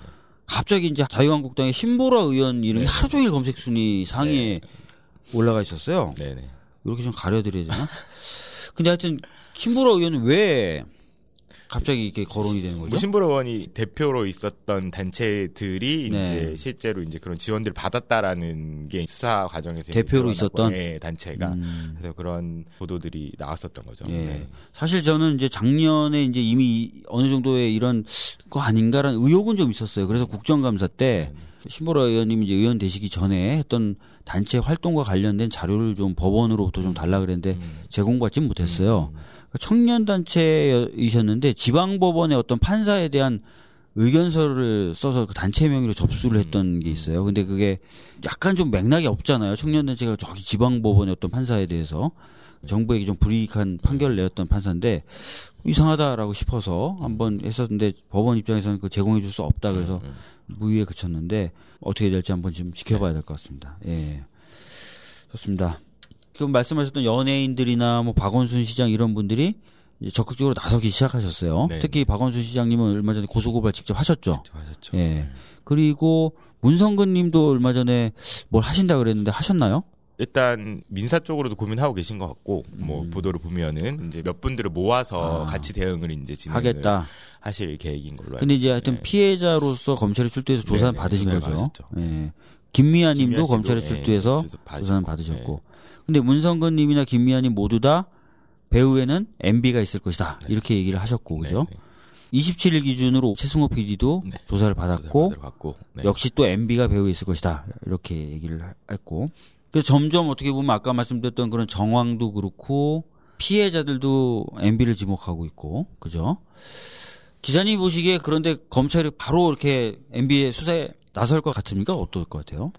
갑자기 이제 자유한국당의 신보라 의원 이름이 네. 하루 종일 검색 순위 상위에 올라가 있었어요. 네네. 이렇게 좀 가려드려야 되나? 근데 하여튼 신보라 의원은 왜 갑자기 이렇게 거론이 되는 거죠? 의원이 대표로 있었던 단체들이 네. 이제 실제로 이제 그런 지원들을 받았다라는 게 수사 과정에서 대표로 있었던? 예, 단체가 음. 그래서 그런 보도들이 나왔었던 거죠. 예. 네. 사실 저는 이제 작년에 이제 이미 어느 정도의 이런 거 아닌가라는 의혹은 좀 있었어요. 그래서 국정감사 때 신보라 의원님이 이제 의원 되시기 전에 했던 단체 활동과 관련된 자료를 좀 법원으로부터 좀 달라 그랬는데 음. 제공받지 못했어요. 청년 단체이셨는데 지방 법원의 어떤 판사에 대한 의견서를 써서 그 단체 명의로 접수를 했던 게 있어요. 근데 그게 약간 좀 맥락이 없잖아요. 청년 단체가 저기 지방 법원의 어떤 판사에 대해서 정부에게 좀 불이익한 판결을 내었던 판사인데 이상하다라고 싶어서 한번 했었는데 법원 입장에서는 그 제공해 줄 수 없다 그래서 음. 무위에 그쳤는데 어떻게 될지 한번 좀 지켜봐야 될 것 같습니다. 예. 좋습니다. 지금 말씀하셨던 연예인들이나 뭐 박원순 시장 이런 분들이 적극적으로 나서기 시작하셨어요. 네. 특히 박원순 시장님은 얼마 전에 고소고발 직접 하셨죠. 하셨죠. 예. 그리고 문성근 님도 얼마 전에 뭘 하신다 그랬는데 하셨나요? 일단 민사 쪽으로도 고민하고 계신 것 같고 뭐 보도를 보면은 이제 몇 분들을 모아서 음. 아. 같이 대응을 이제 진행을 하겠다. 하실 계획인 걸로. 근데 이제 알고 하여튼 있어요. 피해자로서 검찰에 출두해서 조사는 네, 받으신 조사를 거죠. 받으셨죠. 예. 김미아 님도 김미아 씨도, 검찰에 예, 출두해서 조사는 받으셨고. 근데 문성근 님이나 김미아 님 모두 다 배후에는 MB가 있을 것이다. 이렇게 얘기를 하셨고, 네, 그죠? 네. 27일 기준으로 최승호 PD도 네. 조사를 받았고, 네. 역시 또 MB가 배후에 있을 것이다. 이렇게 얘기를 했고. 그래서 점점 어떻게 보면 아까 말씀드렸던 그런 정황도 그렇고 피해자들도 MB를 지목하고 있고, 그죠? 기자님 보시기에 그런데 검찰이 바로 이렇게 MB의 수사에 나설 것 같습니까? 어떨 것 같아요?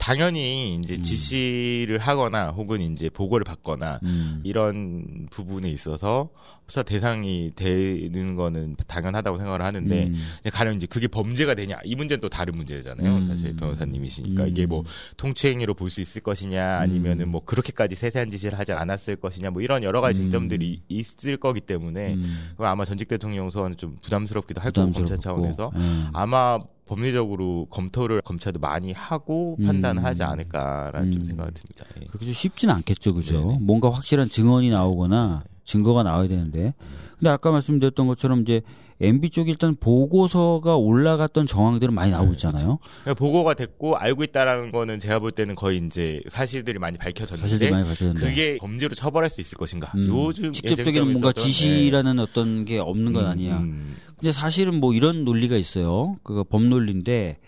당연히 이제 지시를 하거나 혹은 이제 보고를 받거나 음. 이런 부분에 있어서 수사 대상이 되는 거는 당연하다고 생각을 하는데 음. 가령 이제 그게 범죄가 되냐 이 문제는 또 다른 문제잖아요. 음. 사실 변호사님이시니까 음. 이게 뭐 통치행위로 볼 수 있을 것이냐 아니면은 뭐 그렇게까지 세세한 지시를 하지 않았을 것이냐 뭐 이런 여러 가지 음. 쟁점들이 있을 거기 때문에 음. 아마 전직 대통령 소환은 좀 부담스럽기도 할 거고 검찰. 차원에서 음. 아마 법리적으로 검토를 검찰도 많이 하고 음. 판단을 하지 않을까라는 좀 음. 생각이 듭니다. 예. 그렇게 좀 쉽진 않겠죠, 그죠? 네네. 뭔가 확실한 증언이 나오거나 증거가 나와야 되는데. 근데 아까 말씀드렸던 것처럼 이제 MB 쪽에 일단 보고서가 올라갔던 정황들은 많이 나오고 있잖아요. 그러니까 보고가 됐고 알고 있다라는 거는 제가 볼 때는 거의 이제 사실들이 많이 밝혀졌는데 사실들이 많이. 그게 범죄로 처벌할 수 있을 것인가? 음, 요즘 직접적인 뭔가 있었던, 지시라는 어떤 게 없는 네. 건 음, 아니야. 음. 근데 사실은 뭐 이런 논리가 있어요. 그거 법 논리인데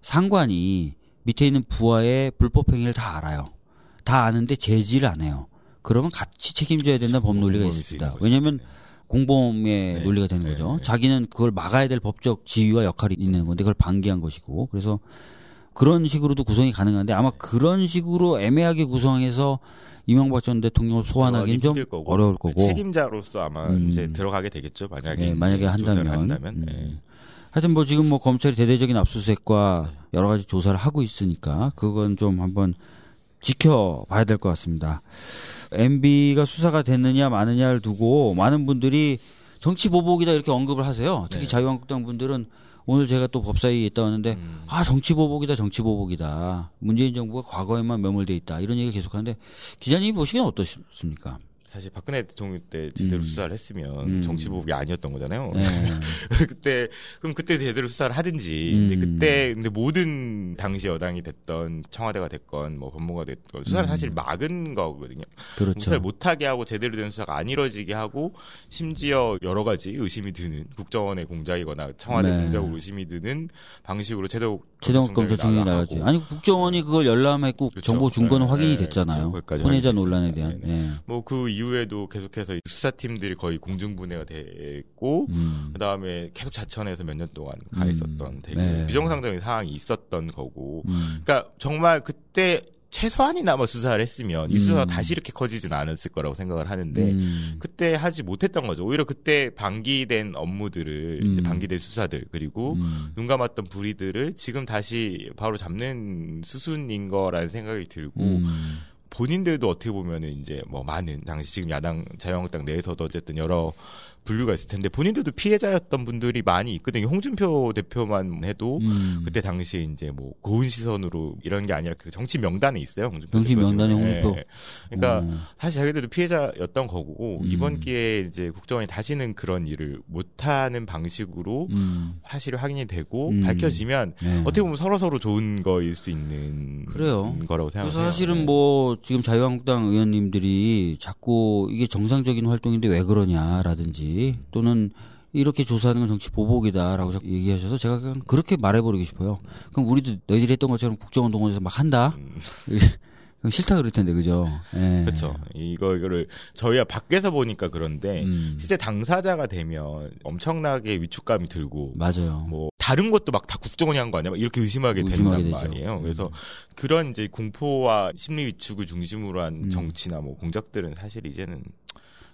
상관이 밑에 있는 부하의 불법 행위를 다 알아요. 다 아는데 제지를 안 해요. 그러면 같이 책임져야 된다는 법 논리가 공범일 수 있는 있습니다. 왜냐하면 네. 공범의 네. 논리가 되는 네, 거죠. 네. 자기는 그걸 막아야 될 법적 지위와 역할이 있는 건데 그걸 방기한 것이고 그래서 그런 식으로도 구성이 가능한데 아마 그런 식으로 애매하게 구성해서 이명박 전 대통령을 소환하기는 좀 거고. 어려울 거고 책임자로서 아마 음. 이제 들어가게 되겠죠. 만약에 네, 만약에 한다면, 한다면. 음. 네. 하여튼 뭐 지금 뭐 검찰이 대대적인 압수수색과 여러 가지 조사를 하고 있으니까 그건 좀 한번 지켜봐야 될 것 같습니다. MB가 수사가 됐느냐 마느냐를 두고 많은 분들이 정치 보복이다 이렇게 언급을 하세요. 특히 네. 자유한국당 분들은 오늘 제가 또 법사위에 있다 왔는데 음. 아 정치 보복이다 정치 보복이다 문재인 정부가 과거에만 매몰돼 있다 이런 얘기를 계속하는데 기자님이 보시기엔 어떠십니까? 사실 박근혜 대통령 때 제대로 음. 수사를 했으면 음. 정치보복이 아니었던 거잖아요. 네. 그때 그럼 그때 제대로 수사를 하든지. 음. 근데 그때 근데 모든 당시 여당이 됐던 청와대가 됐건 뭐 법무가 됐건 수사를 음. 사실 막은 거거든요. 그렇죠. 수사를 못하게 하고 제대로 된 수사가 안 이루어지게 하고 심지어 여러 가지 의심이 드는 국정원의 공작이거나 청와대 네. 공작으로 의심이 드는 방식으로 최덕 최 동욱 검찰총장이 나가고. 나갔지. 아니 국정원이 그걸 열람했고 그렇죠. 정보 준 거는 네, 확인이 네, 됐잖아요. 혼외자 확인됐습니다. 논란에 대한. 네, 예. 뭐그 이후에도 계속해서 수사팀들이 거의 공중분해가 됐고 음. 그 다음에 계속 자천해서 몇 년 동안 가 있었던 음. 되게 네. 비정상적인 상황이 있었던 거고. 음. 그러니까 정말 그때 최소한이나마 수사를 했으면 이 수사가 음. 다시 이렇게 커지진 않았을 거라고 생각을 하는데 음. 그때 하지 못했던 거죠. 오히려 그때 방기된 업무들을 이제 음. 방기된 수사들 그리고 음. 눈 감았던 불의들을 지금 다시 바로 잡는 수순인 거라는 생각이 들고 음. 본인들도 어떻게 보면은 이제 뭐 많은 당시 지금 야당 자유한국당 내에서도 어쨌든 여러 분류가 있을 텐데 본인들도 피해자였던 분들이 많이 있거든요. 홍준표 대표만 해도 음. 그때 당시에 이제 뭐 고운 시선으로 이런 게 아니라 그 정치 명단에 있어요. 홍준표 정치 명단에. 홍준표. 예. 그러니까 음. 사실 자기들도 피해자였던 거고 음. 이번 기회에 이제 국정원이 다시는 그런 일을 못 하는 방식으로 음. 사실이 확인이 되고 음. 밝혀지면 네. 어떻게 보면 서로 서로 좋은 거일 수 있는 그래요. 거라고 생각해요. 그래서 사실은 네. 뭐 지금 자유한국당 의원님들이 자꾸 이게 정상적인 활동인데 왜 그러냐라든지 또는 이렇게 조사하는 건 정치 보복이다라고 얘기하셔서 제가 그냥 그렇게 말해버리고 싶어요. 그럼 우리도 너희들이 했던 것처럼 국정원 동원해서 막 한다? 음. 그럼 싫다 그럴 텐데 그죠? 예. 그렇죠. 이거 이거를 저희가 밖에서 보니까 그런데 음. 실제 당사자가 되면 엄청나게 위축감이 들고 맞아요. 뭐 다른 것도 막 다 국정원이 한 거 아니야? 막 이렇게 의심하게 의심하게 된단 되죠. 말이에요. 음. 그래서 그런 이제 공포와 심리 위축을 중심으로 한 음. 정치나 뭐 공작들은 사실 이제는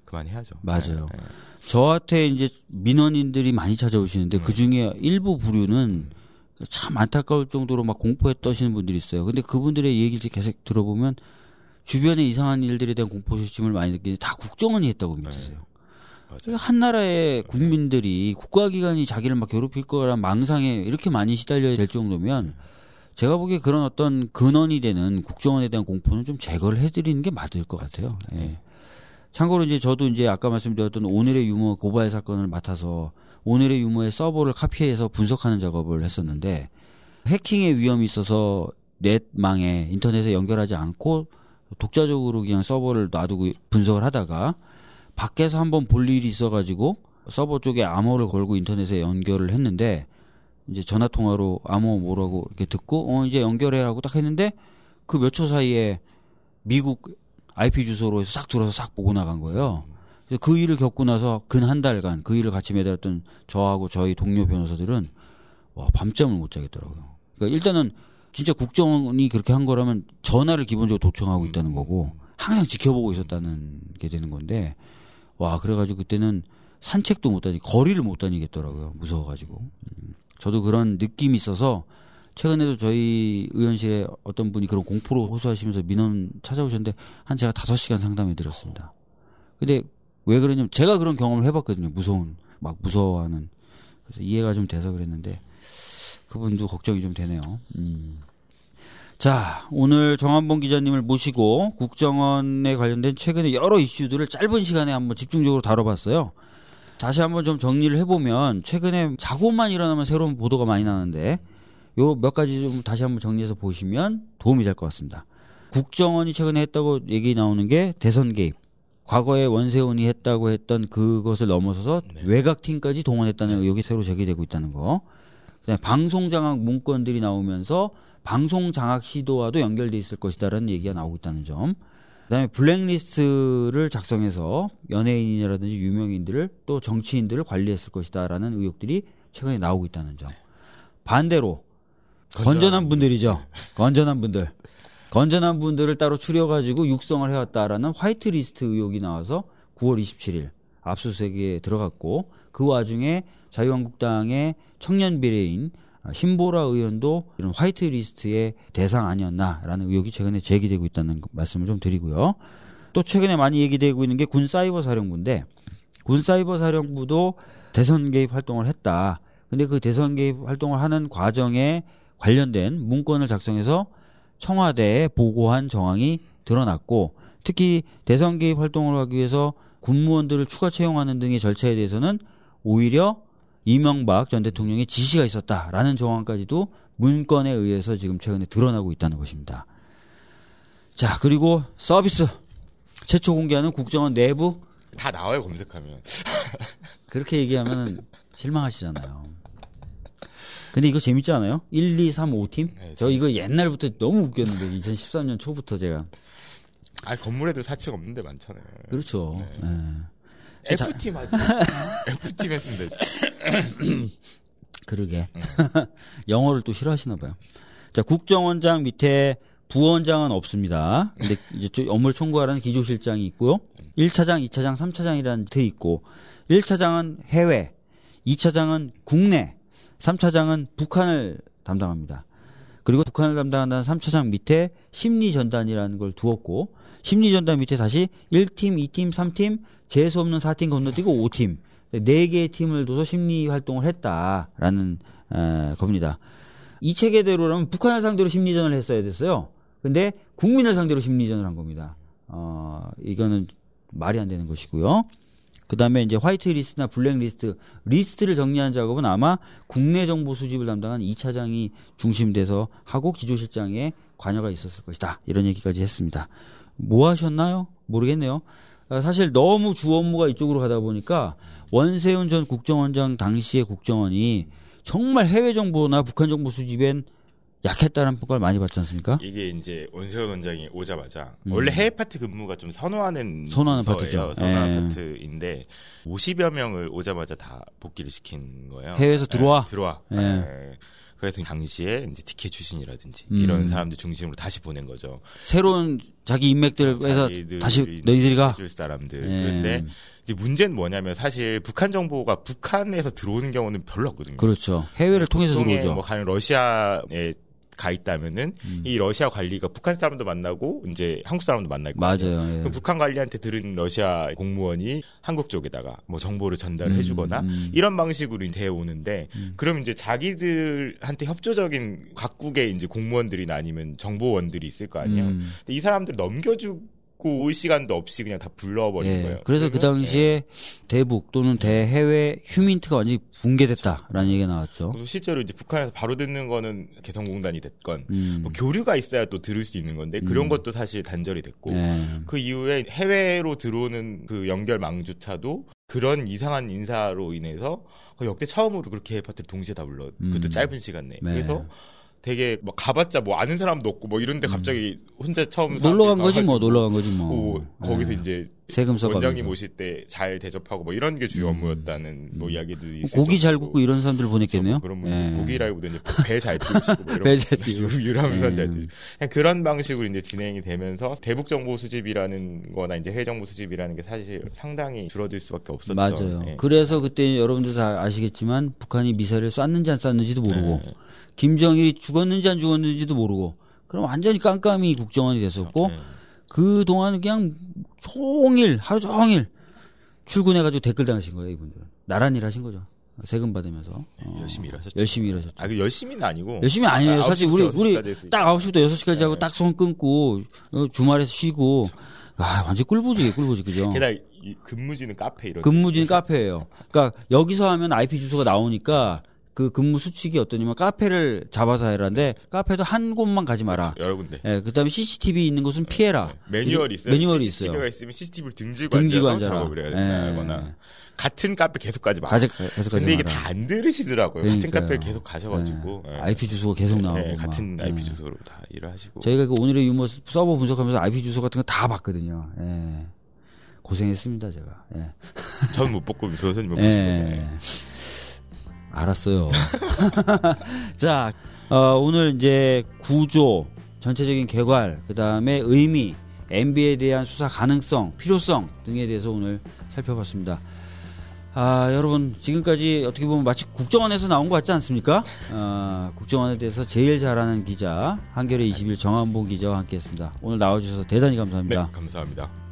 그만해야죠. 맞아요. 네, 네. 저한테 이제 민원인들이 많이 찾아오시는데 음. 그 중에 일부 부류는 참 안타까울 정도로 막 공포에 떠시는 분들이 있어요. 근데 그분들의 얘기를 계속 들어보면 주변에 이상한 일들에 대한 공포심을 많이 느끼는데 다 국정원이 했다고 믿으세요. 맞아요. 그러니까 한 나라의 국민들이 국가기관이 자기를 막 괴롭힐 거란 망상에 이렇게 많이 시달려야 될 정도면 제가 보기에 그런 어떤 근원이 되는 국정원에 대한 공포는 좀 제거를 해드리는 게 맞을 것 같아요. 예. 참고로 이제 저도 이제 아까 말씀드렸던 오늘의 유머 고발 사건을 맡아서 오늘의 유머의 서버를 카피해서 분석하는 작업을 했었는데 해킹의 위험이 있어서 넷망에 인터넷에 연결하지 않고 독자적으로 그냥 서버를 놔두고 분석을 하다가 밖에서 한번 볼 일이 있어가지고 서버 쪽에 암호를 걸고 인터넷에 연결을 했는데 이제 전화 통화로 암호 뭐라고 이렇게 듣고 어 이제 연결해 하고 딱 했는데 그 몇 초 사이에 미국 IP 주소로 해서 싹 들어서 싹 보고 나간 거예요. 그래서 그 일을 겪고 나서 근 한 달간 그 일을 같이 매달았던 저하고 저희 동료 변호사들은 와 밤잠을 못 자겠더라고요. 그러니까 일단은 진짜 국정원이 그렇게 한 거라면 전화를 기본적으로 도청하고 있다는 거고 항상 지켜보고 있었다는 게 되는 건데 와 그래가지고 그때는 산책도 못 다니 거리를 못 다니겠더라고요 무서워가지고 음. 저도 그런 느낌이 있어서 최근에도 저희 의원실에 어떤 분이 그런 공포로 호소하시면서 민원 찾아오셨는데 한 제가 다섯 시간 상담해 드렸습니다. 근데 왜 그러냐면 제가 그런 경험을 해봤거든요. 무서운 막 무서워하는 그래서 이해가 좀 돼서 그랬는데 그분도 걱정이 좀 되네요. 음. 자 오늘 정한봉 기자님을 모시고 국정원에 관련된 최근의 여러 이슈들을 짧은 시간에 한번 집중적으로 다뤄봤어요. 다시 한번 좀 정리를 해보면 최근에 사고만 일어나면 새로운 보도가 많이 나는데 요 몇 가지 좀 다시 한번 정리해서 보시면 도움이 될 것 같습니다. 국정원이 최근에 했다고 얘기 나오는 게 대선 개입. 과거에 원세훈이 했다고 했던 그것을 넘어서서 네. 외곽팀까지 동원했다는 의혹이 새로 제기되고 있다는 거. 방송 장악 문건들이 나오면서 방송 장악 시도와도 연결돼 있을 것이다라는 얘기가 나오고 있다는 점. 그다음에 블랙리스트를 작성해서 연예인이라든지 유명인들을 또 정치인들을 관리했을 것이다라는 의혹들이 최근에 나오고 있다는 점. 반대로 건전한 분들이죠. 건전한 분들. 건전한 분들을 따로 추려가지고 육성을 해왔다라는 화이트 리스트 의혹이 나와서 9월 27일 압수수색에 들어갔고 그 와중에 자유한국당의 청년 비례인 신보라 의원도 이런 화이트 리스트의 대상 아니었나라는 의혹이 최근에 제기되고 있다는 말씀을 좀 드리고요. 또 최근에 많이 얘기되고 있는 게 군 사이버 사령부인데 군 사이버 사령부도 대선 개입 활동을 했다. 근데 그 대선 개입 활동을 하는 과정에 관련된 문건을 작성해서 청와대에 보고한 정황이 드러났고 특히 대선 개입 활동을 하기 위해서 군무원들을 추가 채용하는 등의 절차에 대해서는 오히려 이명박 전 대통령의 지시가 있었다라는 정황까지도 문건에 의해서 지금 최근에 드러나고 있다는 것입니다. 자, 그리고 서비스 최초 공개하는 국정원 내부 다 나와요 검색하면. 그렇게 얘기하면 실망하시잖아요. 근데 이거 재밌지 않아요? 1, 2, 3, 5팀? 네, 저 이거 옛날부터 너무 웃겼는데 2013년 초부터 제가 아 건물에도 사채가 없는데 많잖아요. 그렇죠. 예. 자- F 팀 하지. F 팀 했으면 되지. 그러게. 영어를 또 싫어하시나 봐요. 자, 국정원장 밑에 부원장은 없습니다. 근데 이제 저 업무를 총괄하는 기조실장이 있고요. 1차장, 2차장, 3차장이라는 돼 있고 1차장은 해외, 2차장은 국내, 3차장은 북한을 담당합니다. 그리고 북한을 담당한다는 3차장 밑에 심리전단이라는 걸 두었고 심리전단 밑에 다시 1팀, 2팀, 3팀, 재수 없는 4팀 건너뛰고 5팀. 네 개의 팀을 둬서 심리 활동을 했다라는 에, 겁니다. 이 체계대로라면 북한을 상대로 심리전을 했어야 됐어요. 근데 국민을 상대로 심리전을 한 겁니다. 어, 이거는 말이 안 되는 것이고요. 그 다음에 이제 화이트 리스트나 블랙 리스트, 리스트를 정리하는 작업은 아마 국내 정보 수집을 담당한 2차장이 중심돼서 하고 기조실장의 관여가 있었을 것이다. 이런 얘기까지 했습니다. 뭐 하셨나요? 모르겠네요. 아, 사실 너무 주 업무가 이쪽으로 가다 보니까 원세훈 전 국정원장 당시의 국정원이 정말 해외 정보나 북한 정보 수집엔 약했다는 평가를 많이 받지 않습니까? 이게 이제 원세훈 원장이 오자마자 원래 해외 파트 근무가 좀 선호하는 음. 선호하는. 파트죠. 선호하는 예. 파트인데 50여 명을 오자마자 다 복귀를 시킨 거예요. 해외에서 들어와? 예, 들어와. 예. 예. 그래서 당시에 이제 티켓 출신이라든지 음. 이런 사람들 중심으로 다시 보낸 거죠. 새로운 자기 인맥들에서 다시 너희들이 가. 해줄 사람들. 예. 그런데 이제 문제는 뭐냐면 사실 북한 정보가 북한에서 들어오는 경우는 별로 없거든요. 그렇죠. 해외를 통해서 들어오죠. 뭐 가령 러시아에 가 있다면은 음. 이 러시아 관리가 북한 사람도 만나고 이제 한국 사람도 만날 거예요. 맞아요. 예. 북한 관리한테 들은 러시아 공무원이 한국 쪽에다가 뭐 정보를 전달을 음, 해주거나 음. 이런 방식으로 돼 오는데 그럼 이제 자기들한테 협조적인 각국의 이제 공무원들이나 아니면 정보원들이 있을 거 아니에요. 음. 근데 이 사람들 넘겨주 고 올 시간도 없이 그냥 다 불러버린 예. 거예요. 그래서 그 그러면, 당시에 대북 또는 대해외 휴민트가 완전히 붕괴됐다라는 얘기가 나왔죠. 예. 실제로 이제 북한에서 바로 듣는 거는 개성공단이 됐건 음. 뭐 교류가 있어야 또 들을 수 있는 건데 그런 것도 사실 단절이 됐고 예. 그 이후에 해외로 들어오는 그 연결망조차도 그런 이상한 인사로 인해서 역대 처음으로 그렇게 해파트를 동시에 다 불러 그것도 음. 짧은 시간 내에 네. 그래서 되게 뭐 가봤자 뭐 아는 사람도 없고 뭐 이런데 갑자기 혼자 처음 음. 놀러 간 거지 뭐 놀러 간 거지 뭐. 뭐 거기서 예. 이제 세금 써가면서. 원장님 오실 때 잘 대접하고 뭐 이런 게 주요 음. 업무였다는 뭐 이야기들이 있을 고기 잘 굽고 이런 사람들 보냈겠네요. 그런 분들 예. 고기라기보다 이제 배 잘 띄우시고 뭐 배잘 띄우고. 유람선 예. 잘 띄우고 그냥 그런 방식으로 이제 진행이 되면서 대북 정보 수집이라는 거나 이제 해외 정보 수집이라는 게 사실 상당히 줄어들 수밖에 없었던 맞아요. 예. 그래서 그때 여러분들 다 아시겠지만 북한이 미사일을 쐈는지 안 쐈는지도 모르고 예. 김정일이 죽었는지 안 죽었는지도 모르고 그럼 완전히 깜깜이 국정원이 됐었고 예. 그 동안 그냥 종일 하루 종일 출근해가지고 댓글 당하신 거예요 이분들은. 나란 일 하신 거죠. 세금 받으면서. 어, 열심히 일하셨죠. 열심히 일하셨죠. 아, 그 열심히는 아니고. 열심히 아니에요. 아, 사실 9시부터 우리 6시까지 우리. 딱 9시부터 6시까지 하고 네. 딱손 끊고 어, 주말에서 쉬고. 아 완전 꿀보지 꿀보지 그죠? 게다가 이 근무지는 카페 이런 근무지는 카페예요. 그러니까 여기서 하면 IP 주소가 나오니까 그 근무 수칙이 어떠냐면 카페를 잡아서 해라는데 카페도 한 곳만 가지 마라. 여러 군데. 예, 그다음에 CCTV 있는 곳은 피해라. 네. 매뉴얼이 있어요. 매뉴얼이 CCTV가 있어요. 있으면 CCTV를 등지고, 등지고 앉아서. 작업을 해야 예. 된다거나 같은 카페 계속 가지 마. 계속 가지 근데 이게. 다 안 들으시더라고요. 같은 그러니까요. 카페 계속 가셔가지고 예. 예. IP 주소가 계속 나오고 예, 막. 같은 예. IP 주소로 다 일을 하시고. 저희가 그 오늘의 유머 서버 분석하면서 IP 주소 같은 거 다 봤거든요. 예. 고생했습니다, 제가. 예. 전못 뽑고 변호사님 못 예. 뽑고. 알았어요. 자, 어, 오늘 이제 구조, 전체적인 개괄, 그 다음에 의미, MB에 대한 수사 가능성, 필요성 등에 대해서 오늘 살펴봤습니다. 아, 여러분, 지금까지 어떻게 보면 마치 국정원에서 나온 것 같지 않습니까? 어, 국정원에 대해서 제일 잘하는 기자, 한겨레 21 정한봉 기자와 함께 했습니다. 오늘 나와주셔서 대단히 네, 감사합니다. 감사합니다.